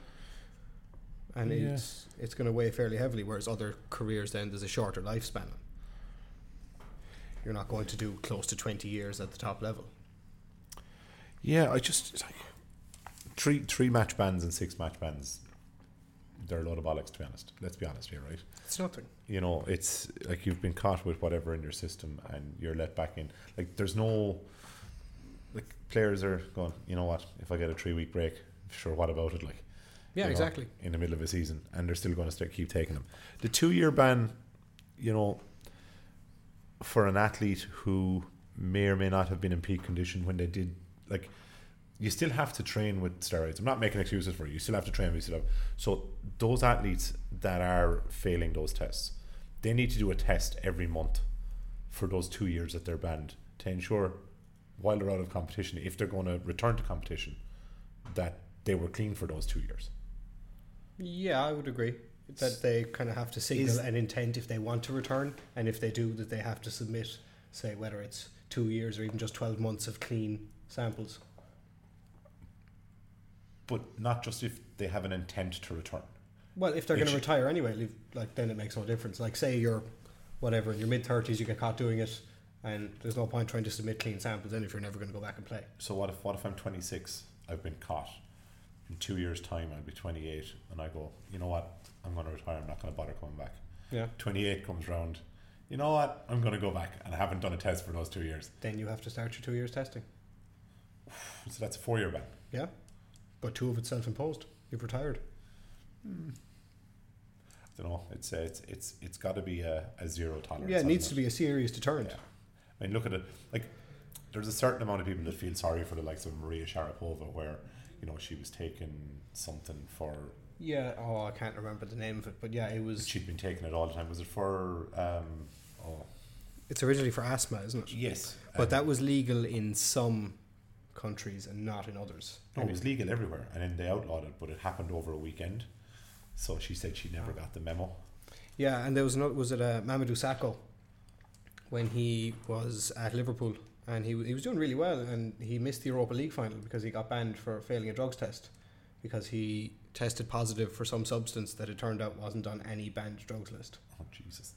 Speaker 1: And
Speaker 4: Yeah.
Speaker 1: it's it's going to weigh fairly heavily. Whereas other careers, then there's a shorter lifespan. You're not going to do close to twenty years at the top level.
Speaker 4: Yeah, I just it's like three three match bans and six match bans. They're a load of bollocks, to be honest. Let's be honest here, right?
Speaker 1: It's nothing.
Speaker 4: You know, it's like you've been caught with whatever in your system, and you're let back in. Like, there's no like players are going. You know what? If I get a three week break, sure. What about it? Like,
Speaker 1: Yeah,
Speaker 4: you know,
Speaker 1: exactly.
Speaker 4: in the middle of a season, and they're still going to start, keep taking them. The two year ban, you know, for an athlete who may or may not have been in peak condition when they did, like, you still have to train with steroids. I'm not making excuses for you. You still have to train. You still have. So those athletes that are failing those tests, they need to do a test every month for those two years that they're banned to ensure, while they're out of competition, if they're going to return to competition, that they were clean for those two years.
Speaker 1: Yeah, I would agree that they kind of have to signal
Speaker 4: Is-
Speaker 1: an intent if they want to return, and if they do, that they have to submit, say, whether it's two years or even just twelve months of clean samples.
Speaker 4: But not just if they have an intent to return.
Speaker 1: Well, if they're going to retire anyway, leave, like then it makes no difference. Like say you're whatever in your mid thirties, you get caught doing it, and there's no point trying to submit clean samples then if you're never going to go back and play.
Speaker 4: So what if what if I'm 26? I've been caught. In two years' time, I'll be 28, and I go, you know what? I'm going to retire. I'm not going to bother coming back.
Speaker 1: Yeah.
Speaker 4: 28 comes round. You know what? I'm going to go back, and I haven't done a test for those two years.
Speaker 1: Then you have to start your two years testing.
Speaker 4: So that's a four-year ban.
Speaker 1: Yeah, but two of it's self-imposed. You've retired.
Speaker 4: I don't know. It's uh, it's it's it's got to be a, a zero tolerance.
Speaker 1: Yeah, it
Speaker 4: hasn't
Speaker 1: needs to be a serious deterrent.
Speaker 4: Yeah. I mean, look at it. Like, there's a certain amount of people that feel sorry for the likes of Maria Sharapova, where you know she was taking something for
Speaker 1: Yeah. Oh, I can't remember the name of it, but yeah, it was.
Speaker 4: she'd been taking it all the time. Was it for? Um, oh,
Speaker 1: It's originally for asthma, isn't it?
Speaker 4: yes,
Speaker 1: But
Speaker 4: um,
Speaker 1: that was legal in some countries and not in others.
Speaker 4: no, it was legal everywhere, and then they outlawed it. But it happened over a weekend, so she said she never got the memo.
Speaker 1: Yeah, and there was another. Was it uh, Mamadou Sakho when he was at Liverpool and he he was doing really well and he missed the Europa League final because he got banned for failing a drugs test because he tested positive for some substance that it turned out wasn't on any banned drugs list.
Speaker 4: Oh Jesus!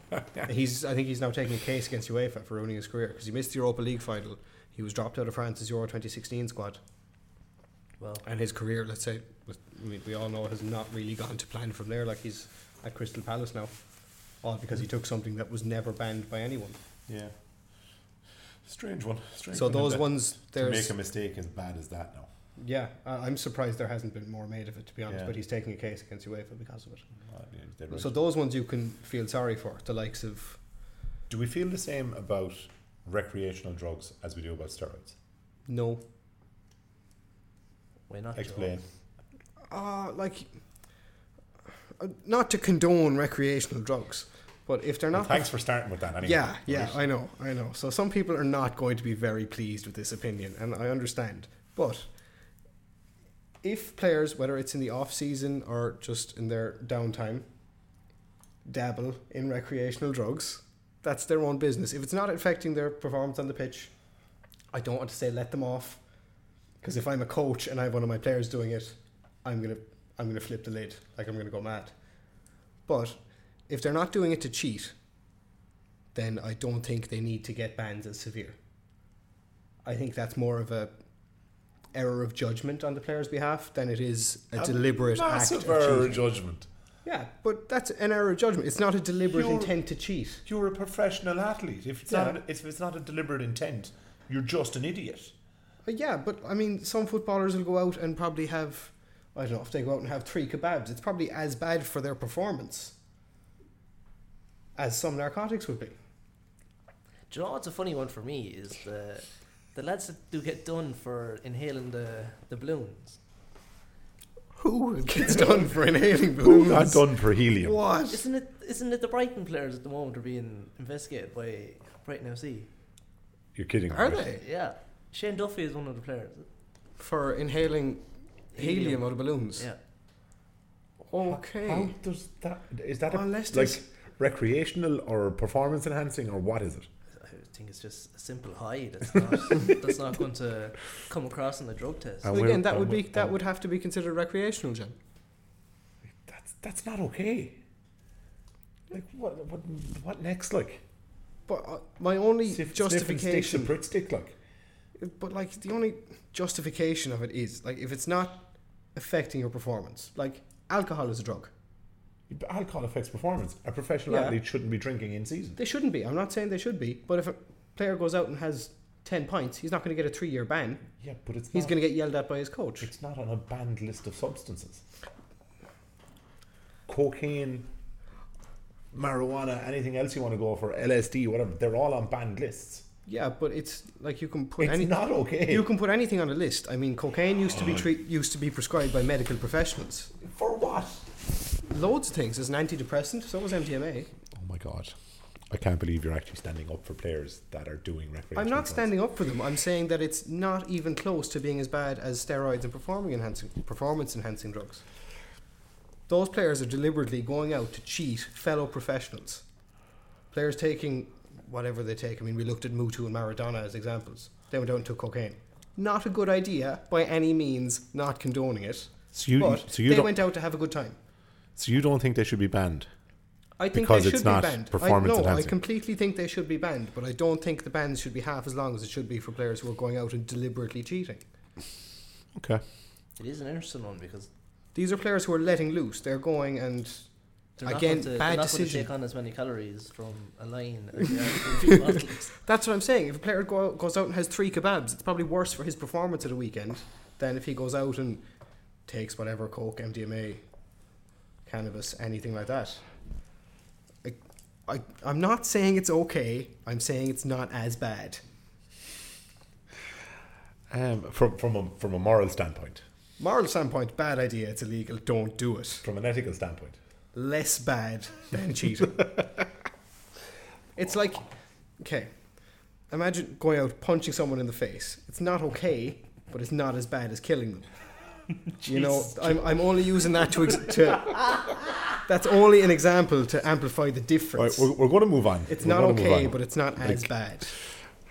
Speaker 4: (laughs)
Speaker 1: He's I think he's now taking a case against UEFA for ruining his career because he missed the Europa League final. He was dropped out of France's Euro 2016 squad
Speaker 5: Well,
Speaker 1: and his career, let's say, was, I mean, we all know has not really gone to plan from there. Like he's at Crystal Palace now, all because he took something that was never banned by anyone.
Speaker 4: Yeah, strange one. Strange
Speaker 1: So
Speaker 4: one,
Speaker 1: those
Speaker 4: isn't it?
Speaker 1: ones,
Speaker 4: to
Speaker 1: there's
Speaker 4: make a mistake as bad as that now.
Speaker 1: yeah. I I'm surprised there hasn't been more made of it, to be honest.
Speaker 4: Yeah.
Speaker 1: But he's taking a case against UEFA because of it.
Speaker 4: Uh, yeah, he's right.
Speaker 1: So those ones you can feel sorry for, the likes of
Speaker 4: Do we feel the same about recreational drugs as we do about steroids?
Speaker 1: no,
Speaker 5: why not?
Speaker 4: Explain.
Speaker 1: uh, like uh, not to condone recreational drugs, But if they're
Speaker 4: Well,
Speaker 1: not,
Speaker 4: thanks for starting with that. Anyway.
Speaker 1: yeah, yeah,
Speaker 4: Right.
Speaker 1: I know, I know. So some people are not going to be very pleased with this opinion, and I understand. But if players, whether it's in the off season or just in their downtime, dabble in recreational drugs, that's their own business. If it's not affecting their performance on the pitch, I don't want to say let them off, because if I'm a coach and I have one of my players doing it, I'm gonna I'm gonna flip the lid, like I'm gonna go mad. But if they're not doing it to cheat, then I don't think they need to get bans as severe. I think that's more of a error of judgment on the player's behalf than it is a, deliberate act
Speaker 4: Massive
Speaker 1: of
Speaker 4: error of judgment.
Speaker 1: Yeah, but that's an error of judgment. It's not a deliberate
Speaker 4: You're-
Speaker 1: intent to cheat.
Speaker 4: You're a professional athlete. If it's
Speaker 1: Yeah.
Speaker 4: not, if it's not a deliberate intent, you're just an idiot.
Speaker 1: Uh, yeah, but I mean, some footballers will go out and probably have, I don't know, if they go out and have three kebabs, it's probably as bad for their performance as some narcotics would be.
Speaker 5: Do you know what's a funny one for me is the the lads that do get done for inhaling the the balloons.
Speaker 1: Who gets done for inhaling
Speaker 4: Who
Speaker 1: balloons?
Speaker 4: got done for helium?
Speaker 1: What?
Speaker 5: Isn't it? Isn't it the Brighton players at the moment are being investigated by Brighton FC?
Speaker 4: You're kidding.
Speaker 1: Are
Speaker 4: right?
Speaker 1: they?
Speaker 5: Yeah, Shane Duffy is one of the players.
Speaker 1: For inhaling helium,
Speaker 5: Helium.
Speaker 1: out of balloons?
Speaker 5: Yeah,
Speaker 1: Okay.
Speaker 4: How does that? Is that a, like recreational or performance enhancing or what is it?
Speaker 5: I think it's just a simple high. That's not (laughs) that's not going to come across in the drug test.
Speaker 4: And
Speaker 1: again, that would be that
Speaker 4: and
Speaker 1: would have to be considered recreational, Jim.
Speaker 4: That's that's not okay. Like what? What? What next? Like
Speaker 1: But uh, my only
Speaker 4: Sniff- sniffing sticks
Speaker 1: justification,
Speaker 4: to Pritt stick. Like
Speaker 1: but like the only justification of it is like if it's not affecting your performance, like alcohol is a drug.
Speaker 4: Alcohol affects performance. A professional
Speaker 1: Yeah.
Speaker 4: athlete shouldn't be drinking in season.
Speaker 1: They shouldn't be. I'm not saying they should be, but if a player goes out and has ten pints, he's not going to get a three-year ban.
Speaker 4: Yeah, but it's
Speaker 1: He's going to get yelled at by his coach.
Speaker 4: It's not on a banned list of substances. Cocaine, marijuana, anything else you want to go for, LSD, whatever, they're all on banned lists.
Speaker 1: Yeah, but it's like you can put
Speaker 4: It's
Speaker 1: any,
Speaker 4: not okay.
Speaker 1: You can put anything on a list. I mean, cocaine used to be treat, used to be prescribed by medical professionals.
Speaker 4: for what?
Speaker 1: Loads of things as an antidepressant. So was MDMA.
Speaker 4: Oh my god. I can't believe you're actually standing up for players that are doing recreational
Speaker 1: I'm not
Speaker 4: drugs.
Speaker 1: standing up for them. I'm saying that it's not even close to being as bad as steroids and performing enhancing performance enhancing drugs. Those players are deliberately going out to cheat fellow professionals. Players taking whatever they take. I mean, we looked at Mutu and Maradona as examples. They went out and took cocaine. Not a good idea by any means. Not condoning it.
Speaker 4: So you,
Speaker 1: but
Speaker 4: so you
Speaker 1: they went out to have a good time.
Speaker 4: So you don't think they should be banned?
Speaker 1: I think
Speaker 4: Because
Speaker 1: they
Speaker 4: it's
Speaker 1: should
Speaker 4: not
Speaker 1: be banned.
Speaker 4: performance
Speaker 1: I, no, I completely think they should be banned, but I don't think the bans should be half as long as it should be for players who are going out and deliberately cheating.
Speaker 4: Okay.
Speaker 5: It is an interesting one because
Speaker 1: These are players who are letting loose. They're going and
Speaker 5: they're not
Speaker 1: Again,
Speaker 5: going to, they're
Speaker 1: bad
Speaker 5: not going to
Speaker 1: decision.
Speaker 5: take on as many calories from a line as they are from two bottles.
Speaker 1: that's what I'm saying. If a player go out, goes out and has three kebabs, it's probably worse for his performance at a weekend than if he goes out and takes whatever coke, MDMA, cannabis, anything like that. I, I, I'm not saying it's okay. I'm saying it's not as bad.
Speaker 4: Um, from from a, from a moral standpoint,
Speaker 1: Moral standpoint, bad idea. It's illegal. Don't do it.
Speaker 4: from an ethical standpoint,
Speaker 1: less bad than cheating. (laughs) it's like, okay, imagine going out punching someone in the face. It's not okay, but it's not as bad as killing them. (laughs) you know, I'm, I'm only using that to, ex- to. That's only an example to amplify the
Speaker 4: right,
Speaker 1: difference.
Speaker 4: we're, we're going to move on.
Speaker 1: it's
Speaker 4: We're
Speaker 1: not okay, but it's not as bad.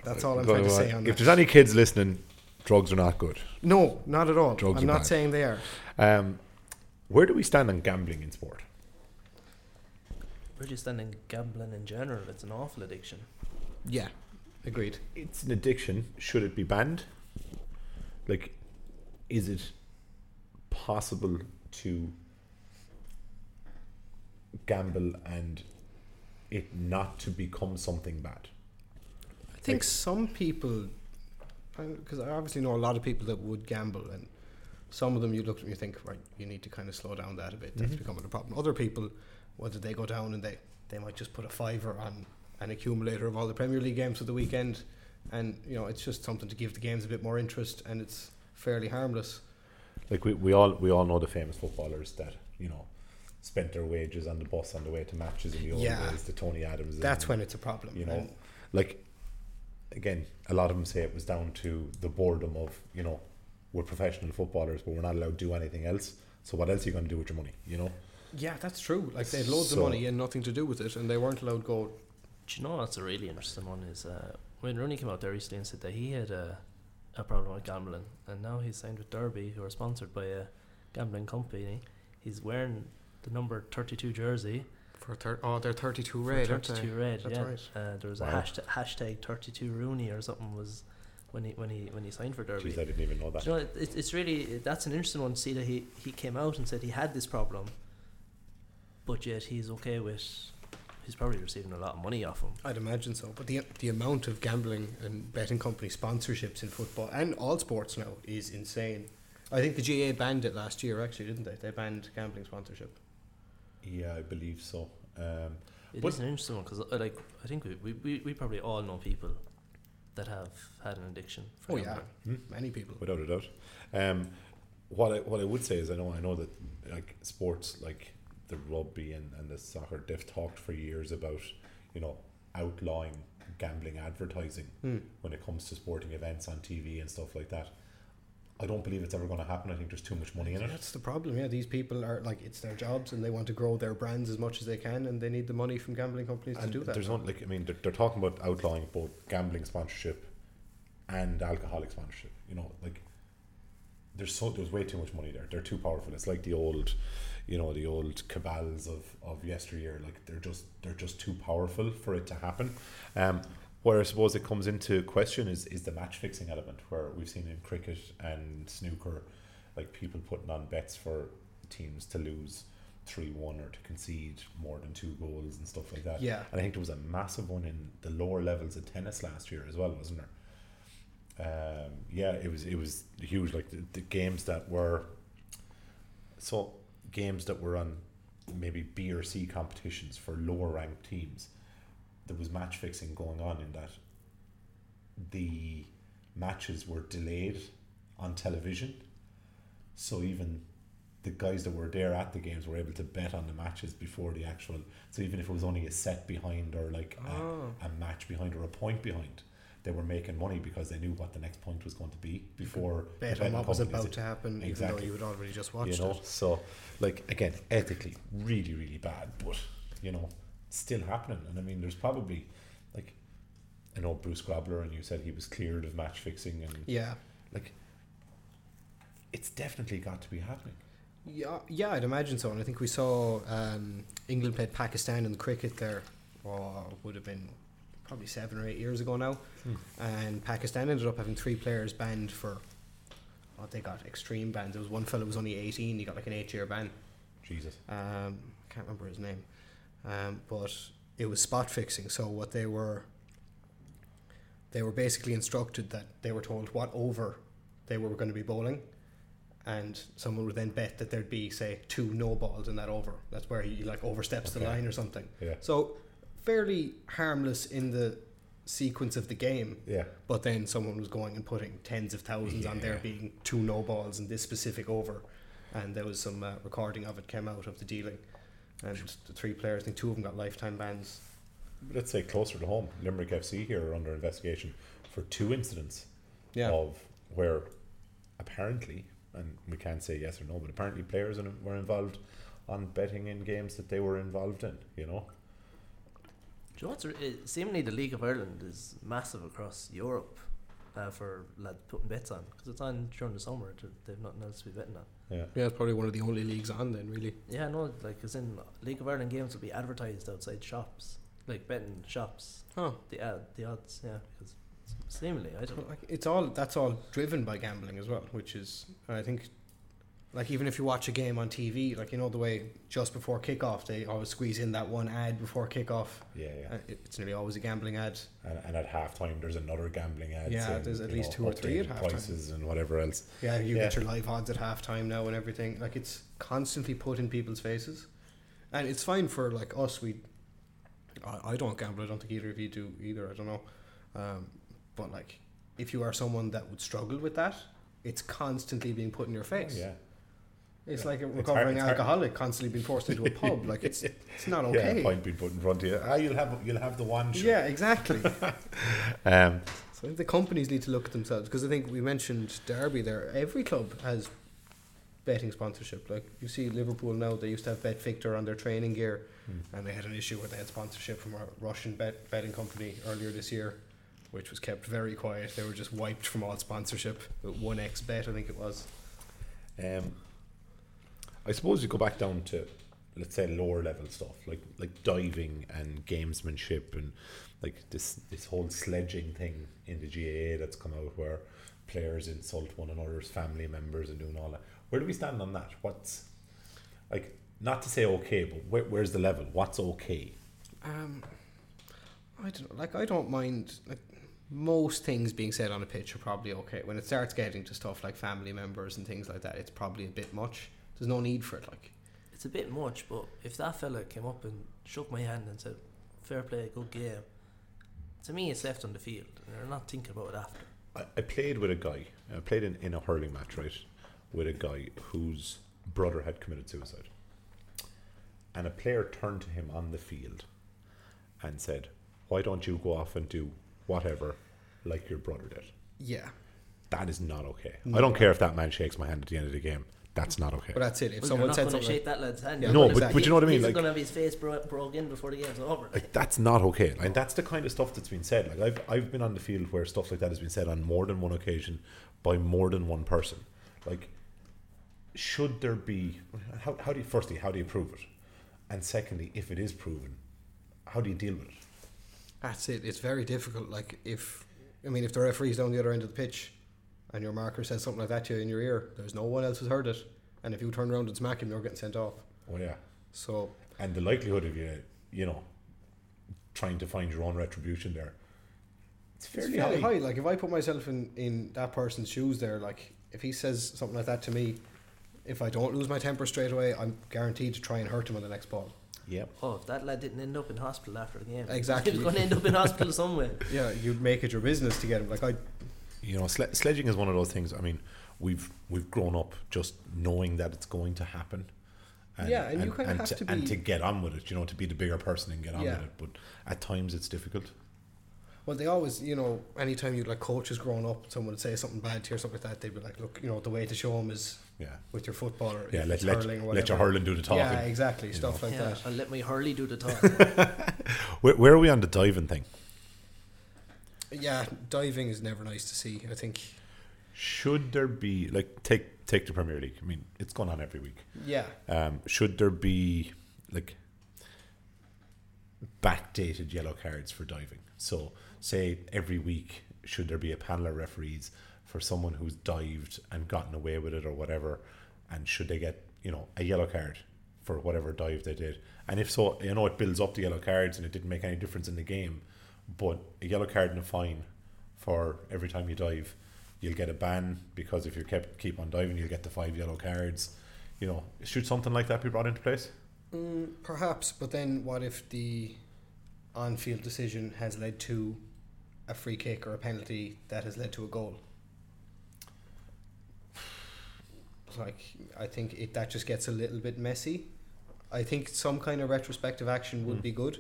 Speaker 1: That's all I'm trying to say
Speaker 4: on.
Speaker 1: on
Speaker 4: If
Speaker 1: that.
Speaker 4: there's any kids listening, drugs are not good.
Speaker 1: No, not at all.
Speaker 4: Drugs
Speaker 1: I'm
Speaker 4: are
Speaker 1: not
Speaker 4: bad.
Speaker 1: saying they are.
Speaker 4: Um, where do we stand on gambling in sport?
Speaker 5: Where do We're just standing gambling in general. It's an awful addiction.
Speaker 1: Yeah, agreed.
Speaker 4: It's an addiction. Should it be banned? Like, is it possible to gamble and it not to become something bad?
Speaker 1: I think
Speaker 4: Like-
Speaker 1: some people, because I obviously know a lot of people that would gamble, and some of them you look at and you think, right, you need to kind of slow down that a bit. That's
Speaker 4: Mhm.
Speaker 1: becoming a problem. Other people, whether they go down and they, they might just put a fiver on an accumulator of all the Premier League games for the weekend, and you know it's just something to give the games a bit more interest, and it's fairly harmless.
Speaker 4: Like we, we all we all know the famous footballers that you know spent their wages on the bus on the way to matches in the old
Speaker 1: Yeah.
Speaker 4: days, the Tony Adams.
Speaker 1: That's
Speaker 4: and-
Speaker 1: when it's a problem.
Speaker 4: you know,
Speaker 1: And
Speaker 4: like again, a lot of them say it was down to the boredom of you know we're professional footballers, but we're not allowed to do anything else. So what else are you going to do with your money? You know,
Speaker 1: yeah, that's true. Like they had loads
Speaker 4: So-
Speaker 1: of money and nothing to do with it, and they weren't allowed to go.
Speaker 2: Do you know what's a really interesting one is uh, when Rooney came out there recently and said that he had a, a problem with gambling, and now he's signed with Derby, who are sponsored by a gambling company. He's wearing the number thirty-two jersey,
Speaker 1: For thir- oh, they're thirty-two
Speaker 2: for
Speaker 1: red, aren't they?
Speaker 2: thirty-two red.
Speaker 1: That's
Speaker 2: yeah,
Speaker 1: right.
Speaker 2: uh, there was
Speaker 4: Wow.
Speaker 2: a hashtag, hashtag thirty-two Rooney or something was when he when he when he signed for Derby.
Speaker 4: Jeez, I didn't even know that.
Speaker 2: Do you know, it, it's really that's an interesting one to see that he, he came out and said he had this problem, but yet he's okay with. He's probably receiving a lot of money off him.
Speaker 1: I'd imagine so. But the the amount of gambling and betting company sponsorships in football and all sports now is insane. I think the GAA banned it last year, actually, didn't they? They banned gambling sponsorship.
Speaker 4: Yeah, I believe so. Um,
Speaker 2: It
Speaker 4: But-
Speaker 2: is an interesting one because, like, I think we, we, we, we probably all know people that have had an addiction. For
Speaker 1: Oh yeah.
Speaker 4: Hmm?
Speaker 1: many people.
Speaker 4: without a doubt. Um, what I what I would say is I know I know that like sports like the rugby and, and the soccer they've talked for years about you know outlawing gambling advertising
Speaker 1: Hmm.
Speaker 4: when it comes to sporting events on TV and stuff like that. I don't believe it's ever going to happen. I think there's too much money in it.
Speaker 1: That's the problem. Yeah, these people are like it's their jobs and they want to grow their brands as much as they can, and they need the money from gambling companies
Speaker 4: And
Speaker 1: to do that.
Speaker 4: there's not like I mean they're, they're talking about outlawing both gambling sponsorship and alcoholic sponsorship. You know, like there's so there's way too much money there. They're too powerful. It's like the old, you know, the old cabals of of yesteryear. Like they're just they're just too powerful for it to happen. Um, where I suppose it comes into question is is the match fixing element, where we've seen in cricket and snooker, like people putting on bets for teams to lose three one or to concede more than two goals and stuff like that.
Speaker 1: Yeah.
Speaker 4: And I think there was a massive one in the lower levels of tennis last year as well, wasn't there? Um, yeah, it was it was huge. Like the, the games that were so games that were on maybe B or C competitions for lower ranked teams. There was match fixing going on in that the matches were delayed on television, so even the guys that were there at the games were able to bet on the matches before the actual. So even if it was only a set behind or like a,
Speaker 1: Oh.
Speaker 4: a match behind or a point behind, they were making money because they knew what the next point was going to be before
Speaker 1: bet on what was about to happen, even though you had already just watched
Speaker 4: you know,
Speaker 1: it.
Speaker 4: so like again, ethically, really, really bad, but you know, still happening. And I mean, there's probably like I know Bruce Grobbelaar, and you said he was cleared of match fixing, and
Speaker 1: Yeah,
Speaker 4: like it's definitely got to be happening.
Speaker 1: yeah, yeah. I'd imagine so. And I think we saw um, England played Pakistan in the cricket there. Oh, would have been probably seven or eight years ago now. And Pakistan ended up having three players banned for. Oh, they got extreme bans. There was one fellow who was only eighteen. He got like an eight-year ban.
Speaker 4: Jesus,
Speaker 1: um, I can't remember his name, um, but it was spot fixing. So what they were, they were basically instructed that they were told what over they were going to be bowling, and someone would then bet that there'd be say two no balls in that over. That's where he like oversteps the line or something.
Speaker 4: yeah,
Speaker 1: So fairly harmless in the sequence of the game.
Speaker 4: yeah,
Speaker 1: But then someone was going and putting tens of thousands on there being two no balls in this specific over. And there was some uh, recording of it came out of the dealing. And the three players, I think two of them got lifetime bans.
Speaker 4: let's say closer to home, Limerick FC here are under investigation for two incidents
Speaker 1: Yeah.
Speaker 4: of where apparently, and we can't say yes or no, but apparently players were involved on betting in games that they were involved in. You know,
Speaker 2: Do you know what's re- it, seemingly the League of Ireland is massive across Europe uh, for lads putting bets on because it's on during the summer. th- They've nothing else to be betting on.
Speaker 4: yeah.
Speaker 1: Yeah, it's probably one of the only leagues on then, really.
Speaker 2: Yeah, no, like as in League of Ireland games will be advertised outside shops, like betting shops.
Speaker 1: Oh.
Speaker 2: The ad, the odds, yeah, because seemingly I don't.
Speaker 1: Like, it's all that's all driven by gambling as well, which is I think like even if you watch a game on TV, like you know the way just before kickoff they always squeeze in that one ad before kickoff.
Speaker 4: Yeah, yeah.
Speaker 1: Uh, It's nearly always a gambling ad.
Speaker 4: And, and at halftime, there's another gambling ad.
Speaker 1: Yeah,
Speaker 4: saying,
Speaker 1: there's at least
Speaker 4: know,
Speaker 1: two or three at halftime.
Speaker 4: prices and whatever else.
Speaker 1: Yeah, you
Speaker 4: Yeah.
Speaker 1: get your live odds at halftime now and everything. Like it's constantly put in people's faces, and it's fine for like us. We, I, I don't gamble. I don't think either of you do either. I don't know, um, but like if you are someone that would struggle with that, it's constantly being put in your face.
Speaker 4: Oh, yeah,
Speaker 1: It's
Speaker 4: Yeah.
Speaker 1: like a
Speaker 4: It's hard-
Speaker 1: recovering
Speaker 4: hard-
Speaker 1: alcoholic constantly being forced into a (laughs) pub. Like it's it's not okay.
Speaker 4: Yeah, point being put in front of you. Ah, you'll have you'll have the one. sure.
Speaker 1: Yeah, exactly. (laughs)
Speaker 4: Um,
Speaker 1: so I think the companies need to look at themselves because I think we mentioned Derby there. Every club has betting sponsorship. Like you see Liverpool now, they used to have Bet Victor on their training gear,
Speaker 4: Hmm.
Speaker 1: and they had an issue where they had sponsorship from a Russian bet betting company earlier this year, which was kept very quiet. They were just wiped from all sponsorship. One X Bet, I think it was.
Speaker 4: Um, I suppose you go back down to, let's say, lower level stuff like like diving and gamesmanship and like this this whole sledging thing in the GAA that's come out where players insult one another's family members and doing all that. Where do we stand on that? What's like not to say okay, but where, where's the level? What's okay?
Speaker 1: Um, I don't. Like I don't mind. Like most things being said on a pitch are probably okay. When it starts getting to stuff like family members and things like that, it's probably a bit much. There's no need for it. Like
Speaker 5: It's a bit much, but if that fella came up and shook my hand and said, "Fair play, good game," to me it's left on the field, and they're not thinking about it after.
Speaker 4: I, I played with a guy. I played in, in a hurling match, right, with a guy whose brother had committed suicide. And a player turned to him on the field and said, Why don't you go off and do whatever like your brother did?
Speaker 1: yeah,
Speaker 4: That is not okay.
Speaker 1: No.
Speaker 4: I don't care if that man shakes my hand at the end of the game. That's not okay.
Speaker 1: but that's it. If
Speaker 5: Well,
Speaker 1: someone
Speaker 5: you're not
Speaker 1: said something,
Speaker 5: shake that lad's hand.
Speaker 1: Yeah,
Speaker 4: No,
Speaker 5: gonna-
Speaker 4: but- but you know what I mean,
Speaker 5: He's
Speaker 4: like-
Speaker 5: going to have his face bro- broke in before the game's over.
Speaker 4: Like that's not okay. And that's the kind of stuff that's been said. Like I've I've been on the field where stuff like that has been said on more than one occasion by more than one person. Like should there be how how do you firstly how do you prove it? And secondly, if it is proven, how do you deal with it?
Speaker 1: that's it. It's very difficult. Like if I mean, if the referee's down the other end of the pitch, and your marker says something like that to you in your ear, there's no one else who's heard it, and if you turn around and smack him, you're getting sent off.
Speaker 4: Oh yeah.
Speaker 1: So
Speaker 4: And the likelihood of you, you know, trying to find your own retribution there. It's
Speaker 1: It's
Speaker 4: fairly,
Speaker 1: fairly
Speaker 4: high.
Speaker 1: high. Like if I put myself in in that person's shoes, there, like if he says something like that to me, if I don't lose my temper straight away, I'm guaranteed to try and hurt him on the next ball.
Speaker 4: Yep.
Speaker 5: Oh, if that lad didn't end up in hospital after the game,
Speaker 1: Exactly. (laughs)
Speaker 5: he's going to end up in hospital somewhere. (laughs)
Speaker 1: Yeah, you'd make it your business to get him. Like I,
Speaker 4: you know, sle- sledging is one of those things. I mean, we've we've grown up just knowing that it's going to happen.
Speaker 1: Yeah, and you kinda have to
Speaker 4: and
Speaker 1: be-
Speaker 4: to get on with it. You know, to be the bigger person and get on
Speaker 1: Yeah.
Speaker 4: with it. But at times it's difficult.
Speaker 1: well, they always, you know, anytime you like coaches growing up, someone would say something bad to you or something like that. They'd be like, look, you know, the way to show them is
Speaker 4: Yeah,
Speaker 1: with your football or
Speaker 4: yeah. Let
Speaker 1: it's
Speaker 4: let,
Speaker 1: hurling or
Speaker 4: let your hurling do the talking.
Speaker 1: Yeah, exactly, stuff
Speaker 4: know.
Speaker 1: like
Speaker 5: yeah,
Speaker 1: that.
Speaker 5: I'll let my Hurley do the talk. (laughs)
Speaker 4: Where, where are we on the diving thing?
Speaker 1: Yeah, diving is never nice to see. I think.
Speaker 4: Should there be like take take the Premier League? I mean, it's going on every week.
Speaker 1: Yeah,
Speaker 4: Um, should there be like backdated yellow cards for diving? So, say every week, should there be a panel of referees for someone who's dived and gotten away with it or whatever? And should they get, you know, a yellow card for whatever dive they did? And if so, you know, it builds up the yellow cards and it didn't make any difference in the game, but a yellow card and a fine for every time you dive. You'll get a ban because if you kept keep on diving, you'll get the five yellow cards. You know, should something like that be brought into place?
Speaker 1: mm, perhaps. But then, what if the on-field decision has led to a free kick or a penalty that has led to a goal? (sighs) Like, I think it that just gets a little bit messy. I think some kind of retrospective action would
Speaker 4: Mm.
Speaker 1: be good,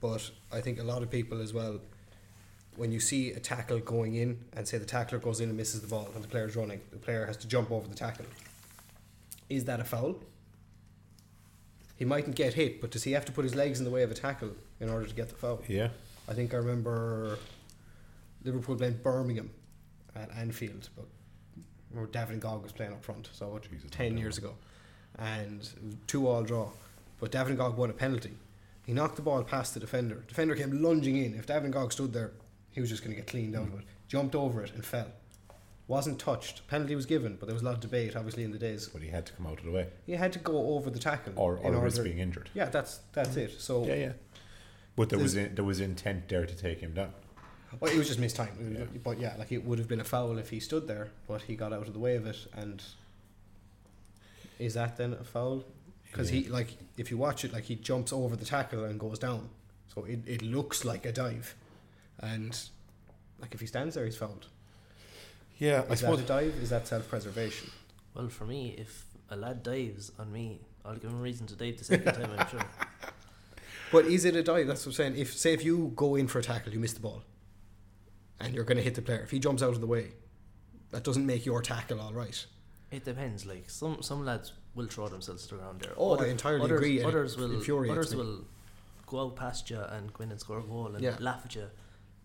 Speaker 1: but I think a lot of people as well. When you see a tackle going in and say the tackler goes in and misses the ball and the player's running, the player has to jump over the tackle. Is that a foul? He mightn't get hit, but does he have to put his legs in the way of a tackle in order to get the foul?
Speaker 4: Yeah.
Speaker 1: I think I remember Liverpool playing Birmingham at Anfield, but where David N'Gog was playing up front, so what,
Speaker 4: Jesus,
Speaker 1: ten years ago, and two all draw. But David N'Gog won a penalty. He knocked the ball past the defender. Defender came lunging in. If David N'Gog stood there, he was just going to get cleaned out of it. Jumped over it and fell. Wasn't touched. Penalty was given, but there was a lot of debate, obviously, in the days.
Speaker 4: But he had to come out of the way,
Speaker 1: He had to go over the tackle
Speaker 4: or
Speaker 1: in
Speaker 4: or risk
Speaker 1: order.
Speaker 4: being injured.
Speaker 1: Yeah, that's that's it. So
Speaker 4: Yeah, yeah. But there was in, there was intent there to take him down.
Speaker 1: Well, it was just missed time.
Speaker 4: Yeah.
Speaker 1: But yeah, like it would have been a foul if he stood there, but he got out of the way of it. And is that then a foul? Because he, like, if you watch it, like he jumps over the tackle and goes down, so it, it looks like a dive. And like if he stands there, he's fouled.
Speaker 4: Yeah, I
Speaker 1: Is that
Speaker 4: suppose.
Speaker 1: a dive? Is that self-preservation?
Speaker 5: Well, for me, if
Speaker 2: a lad dives on me, I'll give him a reason to dive the second time. I'm sure. (laughs)
Speaker 1: But is it a dive? That's what I'm saying. If say if you go in for a tackle, you miss the ball, and you're going to hit the player. If he jumps out of the way, that doesn't make your tackle all right.
Speaker 2: It depends. Like some some lads will throw themselves to the ground there.
Speaker 1: Oh, I entirely
Speaker 2: others,
Speaker 1: agree,
Speaker 2: Others will others
Speaker 1: me.
Speaker 2: will go out past you and go in and score a goal and
Speaker 1: Yeah.
Speaker 2: laugh at you,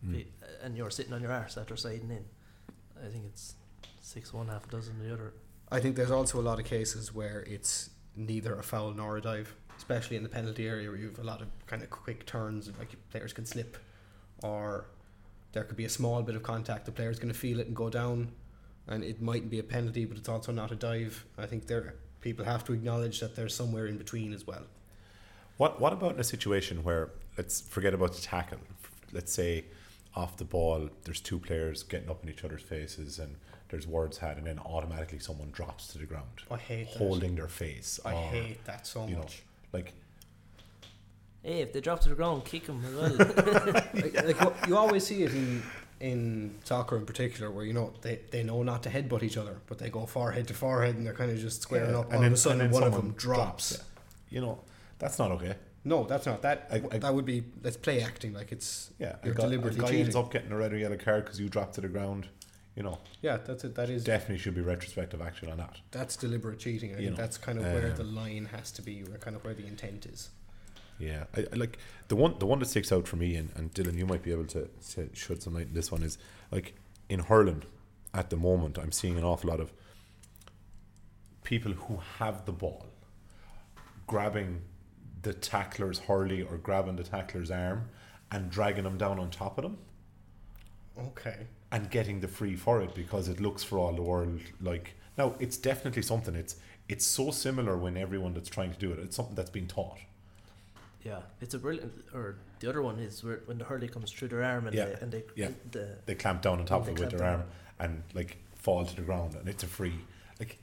Speaker 4: Mm.
Speaker 2: be- and you're sitting on your arse after sliding in. I think it's six one, half a dozen the other.
Speaker 1: I think there's also a lot of cases where it's neither a foul nor a dive, especially in the penalty area where you have a lot of kind of quick turns, and like players can slip, or there could be a small bit of contact. The player's going to feel it and go down, and it mightn't be a penalty, but it's also not a dive. I think there people have to acknowledge that there's somewhere in between as well.
Speaker 4: What What about in a situation where let's forget about the tackle? Let's say off the ball, there's two players getting up in each other's faces, and there's words had, and then automatically someone drops to the ground,
Speaker 1: I hate that.
Speaker 4: holding their face.
Speaker 1: I
Speaker 4: or,
Speaker 1: hate that so
Speaker 4: you know,
Speaker 1: much.
Speaker 4: like
Speaker 2: Hey, if they drop to the ground, kick them as well. (laughs)
Speaker 1: like, like you- you always see it in in soccer in particular, where you know they, they know not to headbutt each other, but they go forehead to forehead and they're kind of just squaring
Speaker 4: yeah,
Speaker 1: up. And all of a sudden, one of them drops.
Speaker 4: yeah. You know, that's not okay.
Speaker 1: No, that's not that.
Speaker 4: I- I-
Speaker 1: that would be that's play acting. Like it's
Speaker 4: Yeah,
Speaker 1: You're
Speaker 4: guy,
Speaker 1: deliberately
Speaker 4: a guy ends
Speaker 1: cheating.
Speaker 4: up getting a red or yellow card because you dropped to the ground. You know,
Speaker 1: yeah, that's it. That is
Speaker 4: definitely should be retrospective action on that.
Speaker 1: that's deliberate cheating. I
Speaker 4: You
Speaker 1: think
Speaker 4: know,
Speaker 1: that's kind of where
Speaker 4: um,
Speaker 1: the line has to be, where kind of where the intent is.
Speaker 4: Yeah, I, I like the one the one that sticks out for me, and, and Dylan, you might be able to, to shed some light on this one is like in hurling at the moment, I'm seeing an awful lot of people who have the ball grabbing the tackler's hurley or grabbing the tackler's arm and dragging them down on top of them
Speaker 1: Okay.
Speaker 4: and getting the free for it because it looks for all the world like now it's definitely something. It's it's so similar when everyone that's trying to do it it's something that's been taught
Speaker 2: yeah, it's a brilliant. Or the other one is where when the hurley comes through their arm and
Speaker 4: Yeah,
Speaker 2: they and they
Speaker 4: yeah.
Speaker 2: the
Speaker 4: they clamp down on top of it with
Speaker 2: clamp
Speaker 4: their
Speaker 2: down.
Speaker 4: arm and like fall to the ground and it's a free like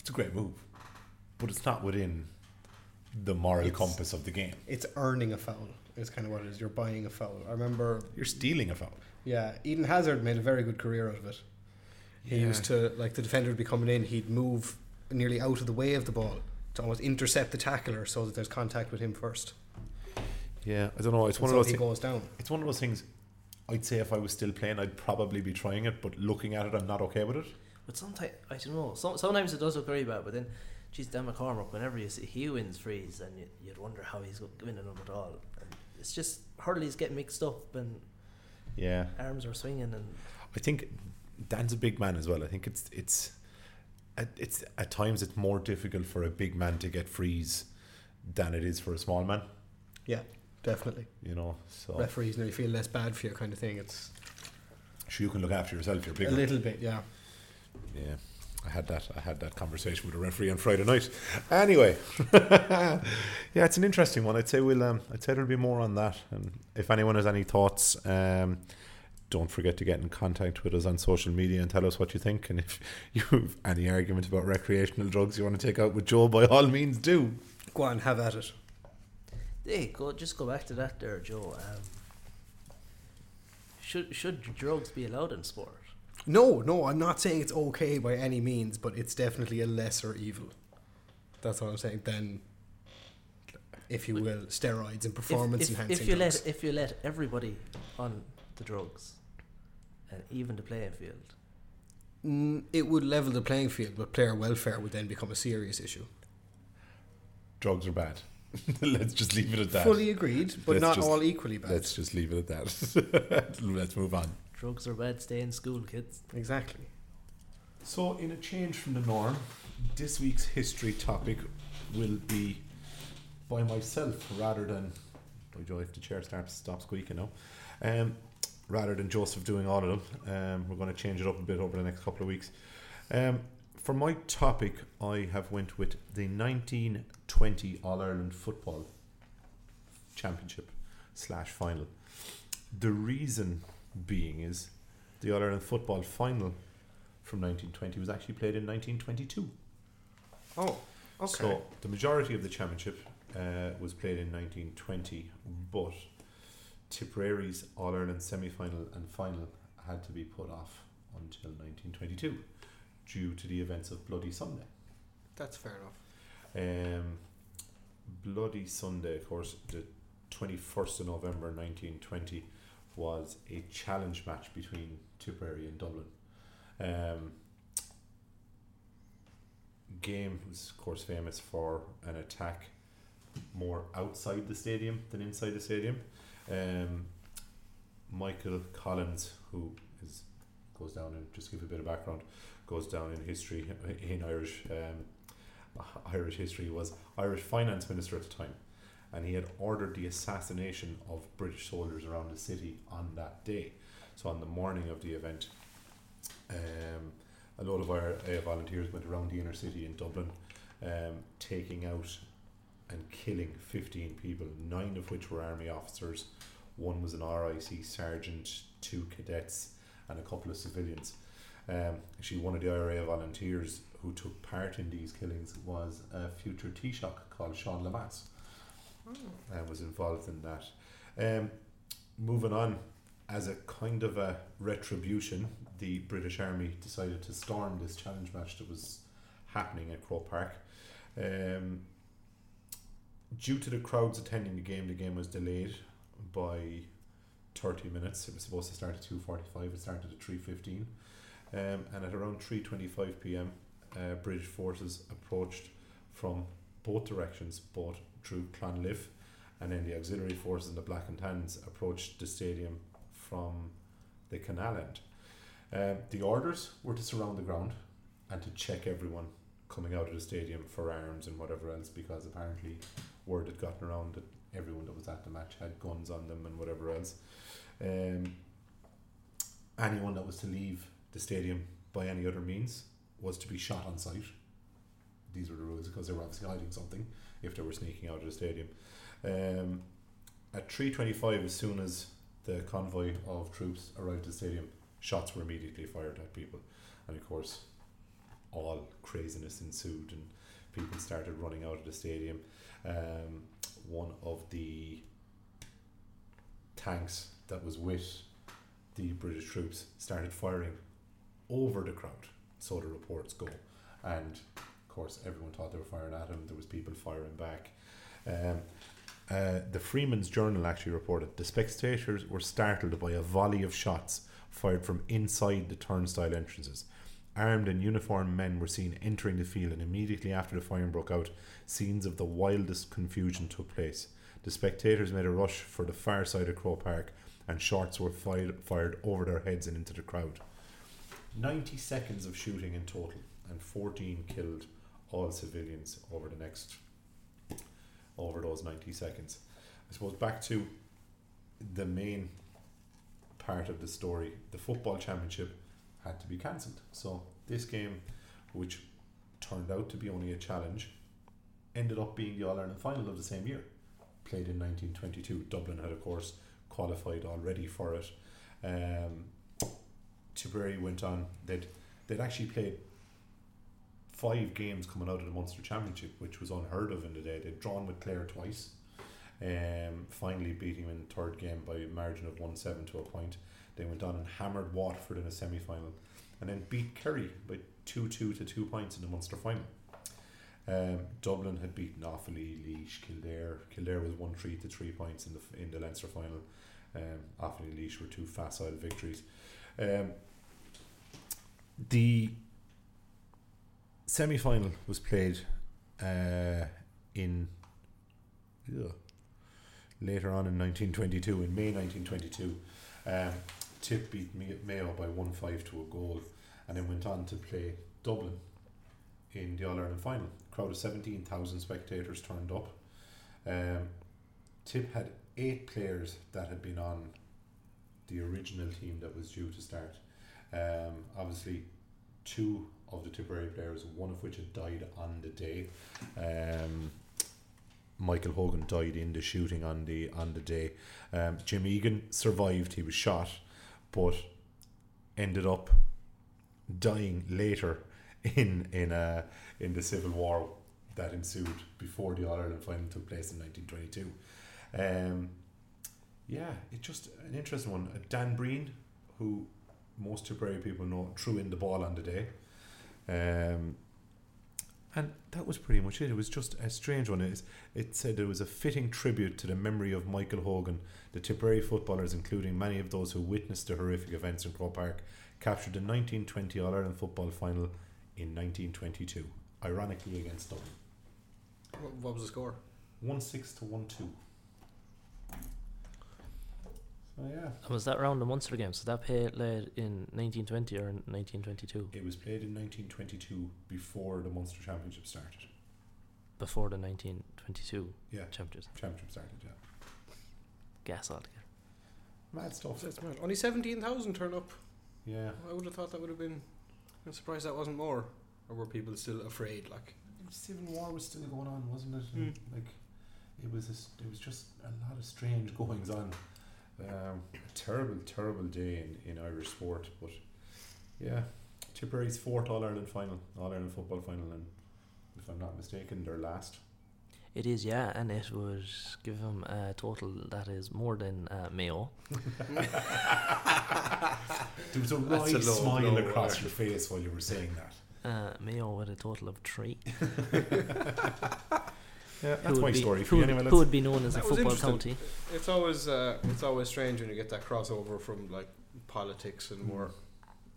Speaker 4: it's a great move but it's not within the moral
Speaker 1: It's-
Speaker 4: compass of the game
Speaker 1: It's earning a foul. Is kind of what it is. You're buying a foul. I remember.
Speaker 4: you're stealing a foul
Speaker 1: Yeah, Eden Hazard made a very good career out of it. He
Speaker 6: Yeah.
Speaker 1: used to like the defender would be coming in. He'd move nearly out of the way of the ball to almost intercept the tackler so that there's contact with him first.
Speaker 4: yeah I don't know it's
Speaker 1: And
Speaker 4: one
Speaker 1: so
Speaker 4: of those
Speaker 1: he
Speaker 4: thi-
Speaker 1: goes down.
Speaker 4: it's one of those things I'd say if I was still playing I'd probably be trying it but looking at it I'm not okay with it
Speaker 2: But sometimes I don't know. Some, sometimes it does look very bad. But then, geez, Dan McCormack. Whenever you see he wins frees, and you, you'd wonder how he's go- winning them at all. And it's just hurleys get mixed up, and
Speaker 4: yeah
Speaker 2: arms are swinging, and
Speaker 4: I think Dan's a big man as well. I think it's it's at, it's at times it's more difficult for a big man to get frees than it is for a small man.
Speaker 1: Yeah, definitely.
Speaker 4: You know, so
Speaker 1: Referees you feel less bad for you, kind of thing. It's
Speaker 4: sure you can look after yourself. You're bigger.
Speaker 1: a little bit, yeah.
Speaker 4: Yeah, I had that. I had that conversation with a referee on Friday night. Anyway, (laughs) yeah, it's an interesting one. I'd say we'll. Um, I'd say there'll be more on that. And if anyone has any thoughts, um, don't forget to get in contact with us on social media and tell us what you think. And if (laughs) you have any argument about recreational drugs you want to take out with Joe, by all means do.
Speaker 1: Go on, have at it.
Speaker 2: hey, go just go back to that there, Joe. Um, should should drugs be allowed in sport?
Speaker 1: No, no, I'm not saying it's okay by any means, but it's definitely a lesser evil. That's what I'm saying. Then, if you will, steroids and
Speaker 2: If-
Speaker 1: performance
Speaker 2: if,
Speaker 1: enhancing
Speaker 2: if you
Speaker 1: drugs.
Speaker 2: let if you let everybody on the drugs, and even the playing field,
Speaker 1: Mm, it would level the playing field, but player welfare would then become a serious issue.
Speaker 4: Drugs are bad. (laughs) Let's just leave it at that.
Speaker 1: Fully agreed, but
Speaker 4: Let's
Speaker 1: not
Speaker 4: just-
Speaker 1: all equally bad.
Speaker 4: Let's just leave it at that. (laughs) Let's move on.
Speaker 2: drugs are bad. Stay in school, kids.
Speaker 1: Exactly.
Speaker 4: So, in a change from the norm, this week's history topic will be by myself rather than by Joe if the chair starts stop squeaking now. Um, rather than Joseph doing all of them, um, we're going to change it up a bit over the next couple of weeks. Um, for my topic, I have went with the 1920 All Ireland Football Championship slash final. The reason being is the All Ireland Football final from 1920 was actually played in 1922.
Speaker 1: Oh, okay.
Speaker 4: So the majority of the championship uh, was played in 1920, but Tipperary's All Ireland semi final and final had to be put off until 1922 due to the events of Bloody Sunday.
Speaker 1: That's fair enough.
Speaker 4: Um, Bloody Sunday, of course, the 21st of November 1920 was a challenge match between Tipperary and Dublin. Um, game was, of course, famous for an attack more outside the stadium than inside the stadium. Um, Michael Collins, who is goes down and just give a bit of background, goes down in history in Irish um, (laughs) Irish history was Irish finance minister at the time, and he had ordered the assassination of British soldiers around the city on that day. So on the morning of the event, um, a lot of our uh, volunteers went around the inner city in Dublin, um, taking out and killing 15 people, nine of which were army officers. One was an RIC sergeant, two cadets, and a couple of civilians. Um, actually, one of the IRA volunteers who took part in these killings was a future Taoiseach called Sean Lemass, and was involved in that. Um, moving on, as a kind of a retribution, the British Army decided to storm this challenge match that was happening at Croke Park. Um, due to the crowds attending the game, the game was delayed by 30 minutes. It was supposed to start at 2.45, it started at 3.15. Um, and at around 3.25 p.m., uh, British forces approached from both directions, both through Clonliffe, and then the auxiliary forces in the Black and Tans approached the stadium from the canal end. Um, the orders were to surround the ground and to check everyone coming out of the stadium for arms and whatever else, because apparently word had gotten around that everyone that was at the match had guns on them and whatever else. Um, anyone that was to leave the stadium by any other means was to be shot on sight. These were the rules because they were obviously hiding something if they were sneaking out of the stadium. Um, at 3.25, as soon as the convoy of troops arrived at the stadium, shots were immediately fired at people. And of course, all craziness ensued and people started running out of the stadium. Um, one of the tanks that was with the British troops started firing over the crowd, so the reports go. And of course, everyone thought they were firing at him. There was people firing back. Um, uh, the Freeman's Journal actually reported the spectators were startled by a volley of shots fired from inside the turnstile entrances. Armed and uniformed men were seen entering the field, and immediately after the firing broke out, scenes of the wildest confusion took place. The spectators made a rush for the far side of Croke Park, and shots were fired, fired over their heads and into the crowd. 90 seconds of shooting in total, and 14 killed all civilians over the next over those 90 seconds. I suppose back to the main part of the story the football championship had to be cancelled. So, this game, which turned out to be only a challenge, ended up being the All Ireland final of the same year, played in 1922. Dublin had, of course, qualified already for it. Um, Tipperary went on, they'd, they'd actually played five games coming out of the Munster Championship, which was unheard of in the day. They'd drawn with Clare twice, um, finally beating them in the third game by a margin of 1 7 to a point. They went on and hammered Waterford in a semi final and then beat Kerry by 2 2 to 2 points in the Munster final. Um, Dublin had beaten Offaly, Laois, Kildare. Kildare was 1 3 to 3 points in the in the Leinster final. Um, Offaly and Laois were two facile victories. Um, the semi final was played uh, in ugh, later on in 1922, in May 1922. Um, Tipp beat Mayo by 1 5 to a goal and then went on to play Dublin in the All Ireland final. A crowd of 17,000 spectators turned up. Um, Tipp had eight players that had been on the original team that was due to start. Um, obviously, two of the Tipperary players, one of which had died on the day. Um, Michael Hogan died in the shooting on the on the day. Um, Jim Egan survived; he was shot, but ended up dying later in in uh, in the civil war that ensued before the All Ireland final took place in 1922. Um, yeah, it's just an interesting one. Uh, Dan Breen, who most Tipperary people know, threw in the ball on the day. Um, And that was pretty much it. It was just a strange one. It, it said it was a fitting tribute to the memory of Michael Hogan. The Tipperary footballers, including many of those who witnessed the horrific events in Croke Park, captured the 1920 All Ireland football final in 1922, ironically against Dublin.
Speaker 1: What, what was the score?
Speaker 4: 1 6 to 1 2. So, yeah.
Speaker 2: And was that round the Munster games? So that played in 1920 or 1922?
Speaker 4: It was played in 1922 before the Munster Championship started.
Speaker 2: Before the 1922
Speaker 4: Yeah,
Speaker 2: championships.
Speaker 4: Championship started, yeah.
Speaker 2: Gas altogether.
Speaker 4: Mad stuff.
Speaker 1: That's mad. Only 17,000 turn up.
Speaker 4: Yeah.
Speaker 1: I would have thought that would have been. I'm surprised that wasn't more. Or were people still afraid? Like,
Speaker 4: Civil War was still going on, wasn't it?
Speaker 1: Mm.
Speaker 4: Like, it was a s it was just a lot of strange goings on. Um, a terrible, terrible day in, in Irish sport, but yeah, Tipperary's fourth All Ireland final, All Ireland football final, and if I'm not mistaken, their last.
Speaker 2: It is, yeah, and it would give him a total that is more than uh, Mayo. (laughs)
Speaker 4: There was a
Speaker 1: That's
Speaker 4: wide
Speaker 1: a low
Speaker 4: smile
Speaker 1: blow,
Speaker 4: across your face while you were saying that.
Speaker 2: Uh, Mayo with a total of three. (laughs) (laughs)
Speaker 4: Yeah,
Speaker 2: Who
Speaker 4: that's
Speaker 2: would
Speaker 4: my
Speaker 2: be-
Speaker 4: story
Speaker 2: Who
Speaker 4: for you.
Speaker 2: would,
Speaker 4: Anyway,
Speaker 2: who would be known as a football county?
Speaker 1: it's always uh, it's always strange when you get that crossover from like politics and more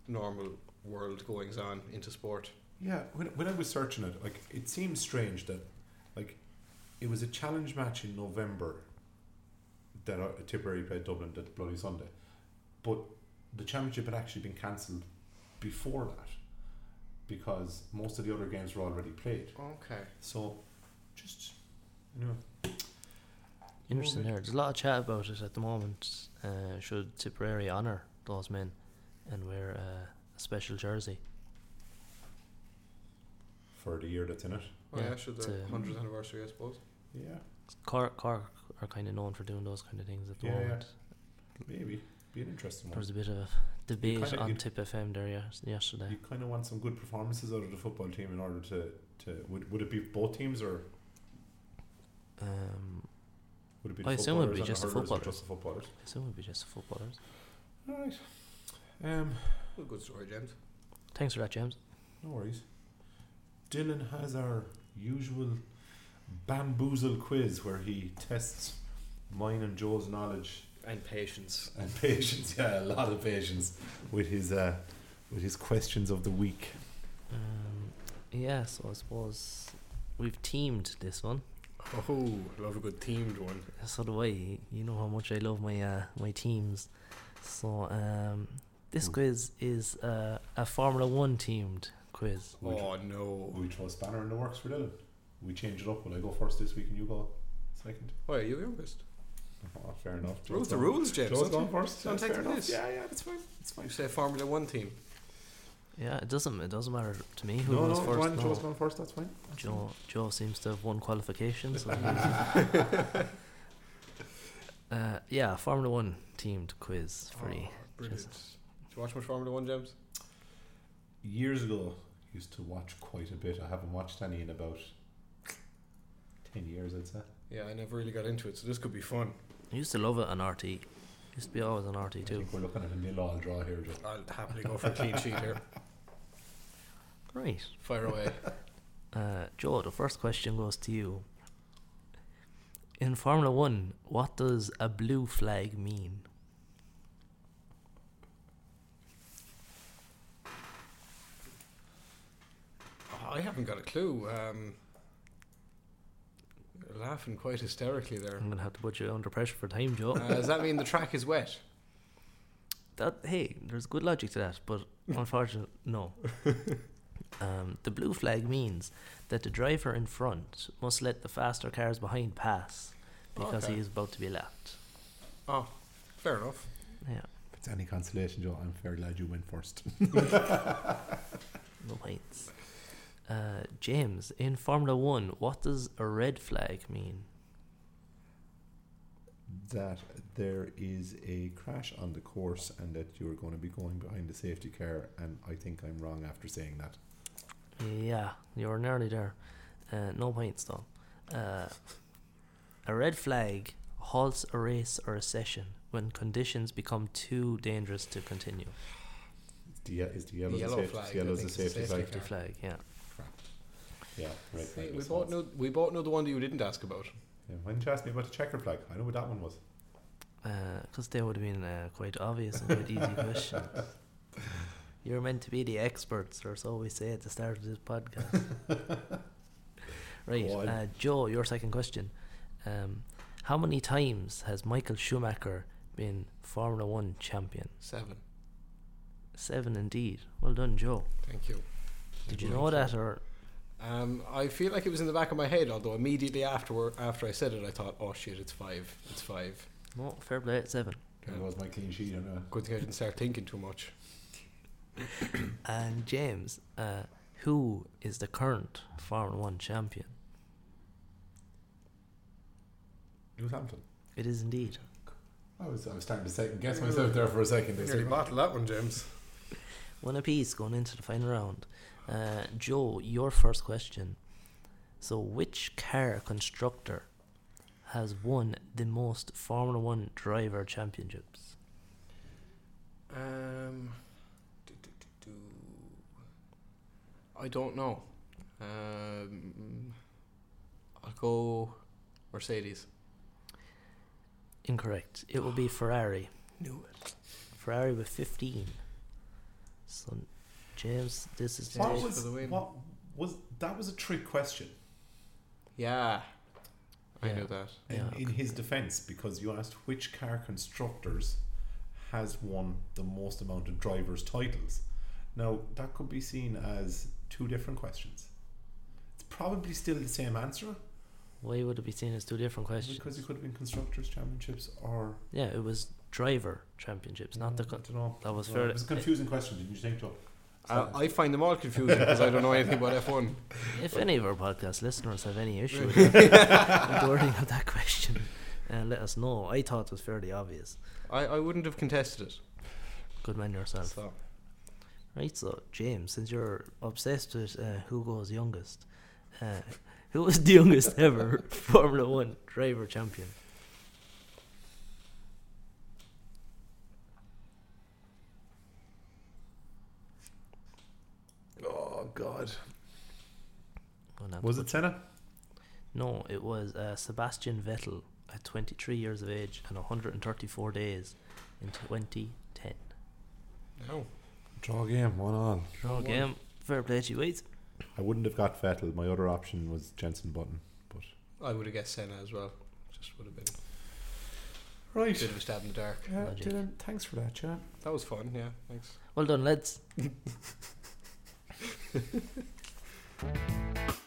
Speaker 1: normal world goings on into sport.
Speaker 4: Yeah, when, when I was searching it, like it seems strange that, like, it was a challenge match in November that uh, Tipperary played Dublin that bloody Sunday, but the championship had actually been cancelled before that because most of the other games were already played.
Speaker 1: Okay.
Speaker 4: So, just you know,
Speaker 2: Interesting
Speaker 4: Well,
Speaker 2: there. There's a lot of chat about it at the moment. Uh, should Tipperary honour those men and wear uh, a special jersey?
Speaker 4: for the year that's in it.
Speaker 1: Well,
Speaker 2: Yeah,
Speaker 1: yeah, should
Speaker 2: it's
Speaker 1: the
Speaker 2: a-
Speaker 1: hundredth anniversary, I suppose.
Speaker 4: Yeah,
Speaker 2: Cork, Cork are kind of known for doing those kind of things at the
Speaker 4: Yeah, yeah.
Speaker 2: moment.
Speaker 4: maybe be an interesting
Speaker 2: There was a bit of a debate
Speaker 4: kinda-
Speaker 2: on
Speaker 4: you-
Speaker 2: Tipp FM there yes- yesterday.
Speaker 4: You kind of want some good performances out of the football team in order to to would would it be both teams or
Speaker 2: Um,
Speaker 4: would it be?
Speaker 2: I
Speaker 4: the
Speaker 2: assume it would be
Speaker 4: footballers and
Speaker 2: just the
Speaker 4: hurlers or
Speaker 2: footballers.
Speaker 4: Just the footballers.
Speaker 2: I assume it would be just footballers.
Speaker 4: Right. Um,
Speaker 1: Well, good story, James.
Speaker 2: Thanks for that, James.
Speaker 4: no worries. Dylan has our usual bamboozle quiz where he tests mine and Joe's knowledge
Speaker 1: And patience.
Speaker 4: and patience. Yeah, a lot of patience with his uh, with his questions of the week.
Speaker 2: Um, yeah, so I suppose we've teamed this one.
Speaker 1: Oh, I love a good themed one.
Speaker 2: So do I. You know how much I love my uh, my teams. So um, this
Speaker 4: Hmm.
Speaker 2: quiz is uh, a Formula One themed quiz.
Speaker 4: We,
Speaker 1: Oh no.
Speaker 4: we throw a spanner in the works for Dylan. We change it up. Will I go first this week and you go second?
Speaker 1: Oh, are you youngest.
Speaker 4: Oh, fair enough.
Speaker 1: Rules
Speaker 4: Joe's
Speaker 1: the rules, James.
Speaker 4: Joe's
Speaker 1: don't
Speaker 4: first.
Speaker 1: Don't
Speaker 4: That's
Speaker 1: take the
Speaker 4: enough.
Speaker 1: piss.
Speaker 4: Yeah, yeah, that's fine. That's fine.
Speaker 1: You say Formula One team.
Speaker 2: Yeah, it doesn't it doesn't matter to me who
Speaker 4: no,
Speaker 2: goes
Speaker 4: no,
Speaker 2: first.
Speaker 4: go on,
Speaker 2: no.
Speaker 4: Joe's gone first. That's fine. That's
Speaker 2: Joe Joe seems to have won qualifications. So (laughs) uh, yeah, Formula One themed quiz for you.
Speaker 1: Oh, brilliant. Do you watch much Formula One, James?
Speaker 4: Years ago, used to watch quite a bit. I haven't watched any in about ten years, I'd say.
Speaker 1: Yeah, I never really got into it, so this could be fun.
Speaker 2: I used to love it on RT. Used to be always on RT
Speaker 4: I
Speaker 2: too.
Speaker 4: think we're looking at a nil-all draw here, Joe.
Speaker 1: I'll happily go for a clean sheet here. (laughs)
Speaker 2: Right.
Speaker 1: Fire away. (laughs)
Speaker 2: Uh, Joe, the first question goes to you. In Formula One, what does a blue flag mean?
Speaker 1: I haven't got a clue. Um, you're laughing quite hysterically there.
Speaker 2: I'm gonna have to put you under pressure for time, Joe.
Speaker 1: Uh, does that mean the track is wet?
Speaker 2: that hey, there's good logic to that, but (laughs) unfortunately, no. (laughs) Um, the blue flag means that the driver in front must let the faster cars behind pass because
Speaker 1: Okay.
Speaker 2: he is about to be lapped.
Speaker 1: Oh, fair enough.
Speaker 2: Yeah,
Speaker 4: If it's any consolation, Joe, I'm very glad you went first. (laughs)
Speaker 2: no points. Uh, James, in Formula One, what does a red flag mean?
Speaker 4: that there is a crash on the course and that you're going to be going behind the safety car, and I think I'm wrong after saying that.
Speaker 2: Yeah, you're nearly there. Uh, no points though. Uh, a red flag halts a race or a session when conditions become too dangerous to continue.
Speaker 4: Is the, ye- is the yellow,
Speaker 1: The yellow
Speaker 4: the safety,
Speaker 1: flag,
Speaker 4: the yellow's
Speaker 1: I
Speaker 4: the
Speaker 1: think, is the
Speaker 4: safety
Speaker 1: safety
Speaker 4: flag?
Speaker 2: Safety flag, yeah.
Speaker 4: Yeah, right.
Speaker 1: See, we
Speaker 4: yes,
Speaker 1: both
Speaker 4: yes.
Speaker 1: know we both know the one that you didn't ask about.
Speaker 4: Yeah, why didn't you ask me about the checker flag? I know what that one was.
Speaker 2: Because they would have been uh, quite obvious and quite easy questions. (laughs) You're meant to be the experts, or so we say at the start of this podcast. (laughs) right, uh, Joe, your second question. Um, how many times has Michael Schumacher been Formula One champion?
Speaker 1: Seven.
Speaker 2: Seven indeed. Well done, Joe.
Speaker 1: Thank you.
Speaker 2: Did you know that, or
Speaker 1: Um, I feel like it was in the back of my head, although immediately afterward, after I said it, I thought, "Oh shit, it's five. It's five.
Speaker 2: no? Fair play, it's seven.
Speaker 4: That was my clean sheet. I know.
Speaker 1: Good thing I didn't start thinking too much. (coughs)
Speaker 2: And James, uh, who is the current Formula One champion?
Speaker 4: Lewis Hamilton.
Speaker 2: It is indeed.
Speaker 4: I was, I was starting to second guess myself there for a second. I said,
Speaker 1: bottled that one, James.
Speaker 2: One apiece going into the final round. Uh, Joe, your first question. So, which car constructor has won the most Formula One driver championships?
Speaker 1: Um, do, do, do. I don't know. Um, I'll go Mercedes.
Speaker 2: Incorrect. It will be (gasps) Ferrari.
Speaker 1: Knew it.
Speaker 2: Ferrari with 15. So, James, this is
Speaker 4: what
Speaker 1: James
Speaker 4: was,
Speaker 1: for the win.
Speaker 4: what was that? Was a trick question.
Speaker 1: Yeah, I
Speaker 2: Yeah.
Speaker 1: knew that.
Speaker 4: in,
Speaker 2: Yeah,
Speaker 4: in his defense because you asked which car constructors has won the most amount of drivers' titles. Now that could be seen as two different questions. It's probably still the same answer
Speaker 2: Why would it be seen as two different questions?
Speaker 4: because it could have been constructors' championships or
Speaker 2: Yeah, it was driver championships, not the.
Speaker 4: Mm, I
Speaker 2: Con-
Speaker 4: don't know.
Speaker 2: that was
Speaker 4: Well,
Speaker 2: fair-
Speaker 4: It was a confusing question, didn't you think, Joe?
Speaker 1: I, I find them all confusing because I don't know anything about F1. (laughs)
Speaker 2: if any of our podcast listeners have any issue with (laughs) the wording of that question, uh, let us know. I thought it was fairly obvious.
Speaker 1: I, I wouldn't have contested it.
Speaker 2: Good man yourself.
Speaker 1: So,
Speaker 2: Right, so James, since you're obsessed with uh, who goes youngest, uh, (laughs) who was the youngest ever Formula One driver champion?
Speaker 4: Oh God! Was it Senna?
Speaker 2: No, it was uh, Sebastian Vettel at 23 years of age and 134 days in 2010.
Speaker 1: no.
Speaker 4: Draw game, one all.
Speaker 2: Draw
Speaker 1: One.
Speaker 2: game. Fair play to you, wait.
Speaker 4: I wouldn't have got Vettel. My other option was Jenson Button, but
Speaker 1: I would have guessed Senna as well. Just would have been
Speaker 4: right.
Speaker 1: a bit of a stab in the dark.
Speaker 4: Yeah, Dylan, thanks for that, chat.
Speaker 1: That was fun, yeah. Thanks.
Speaker 2: Well done, lads. (laughs) Thank (laughs) you.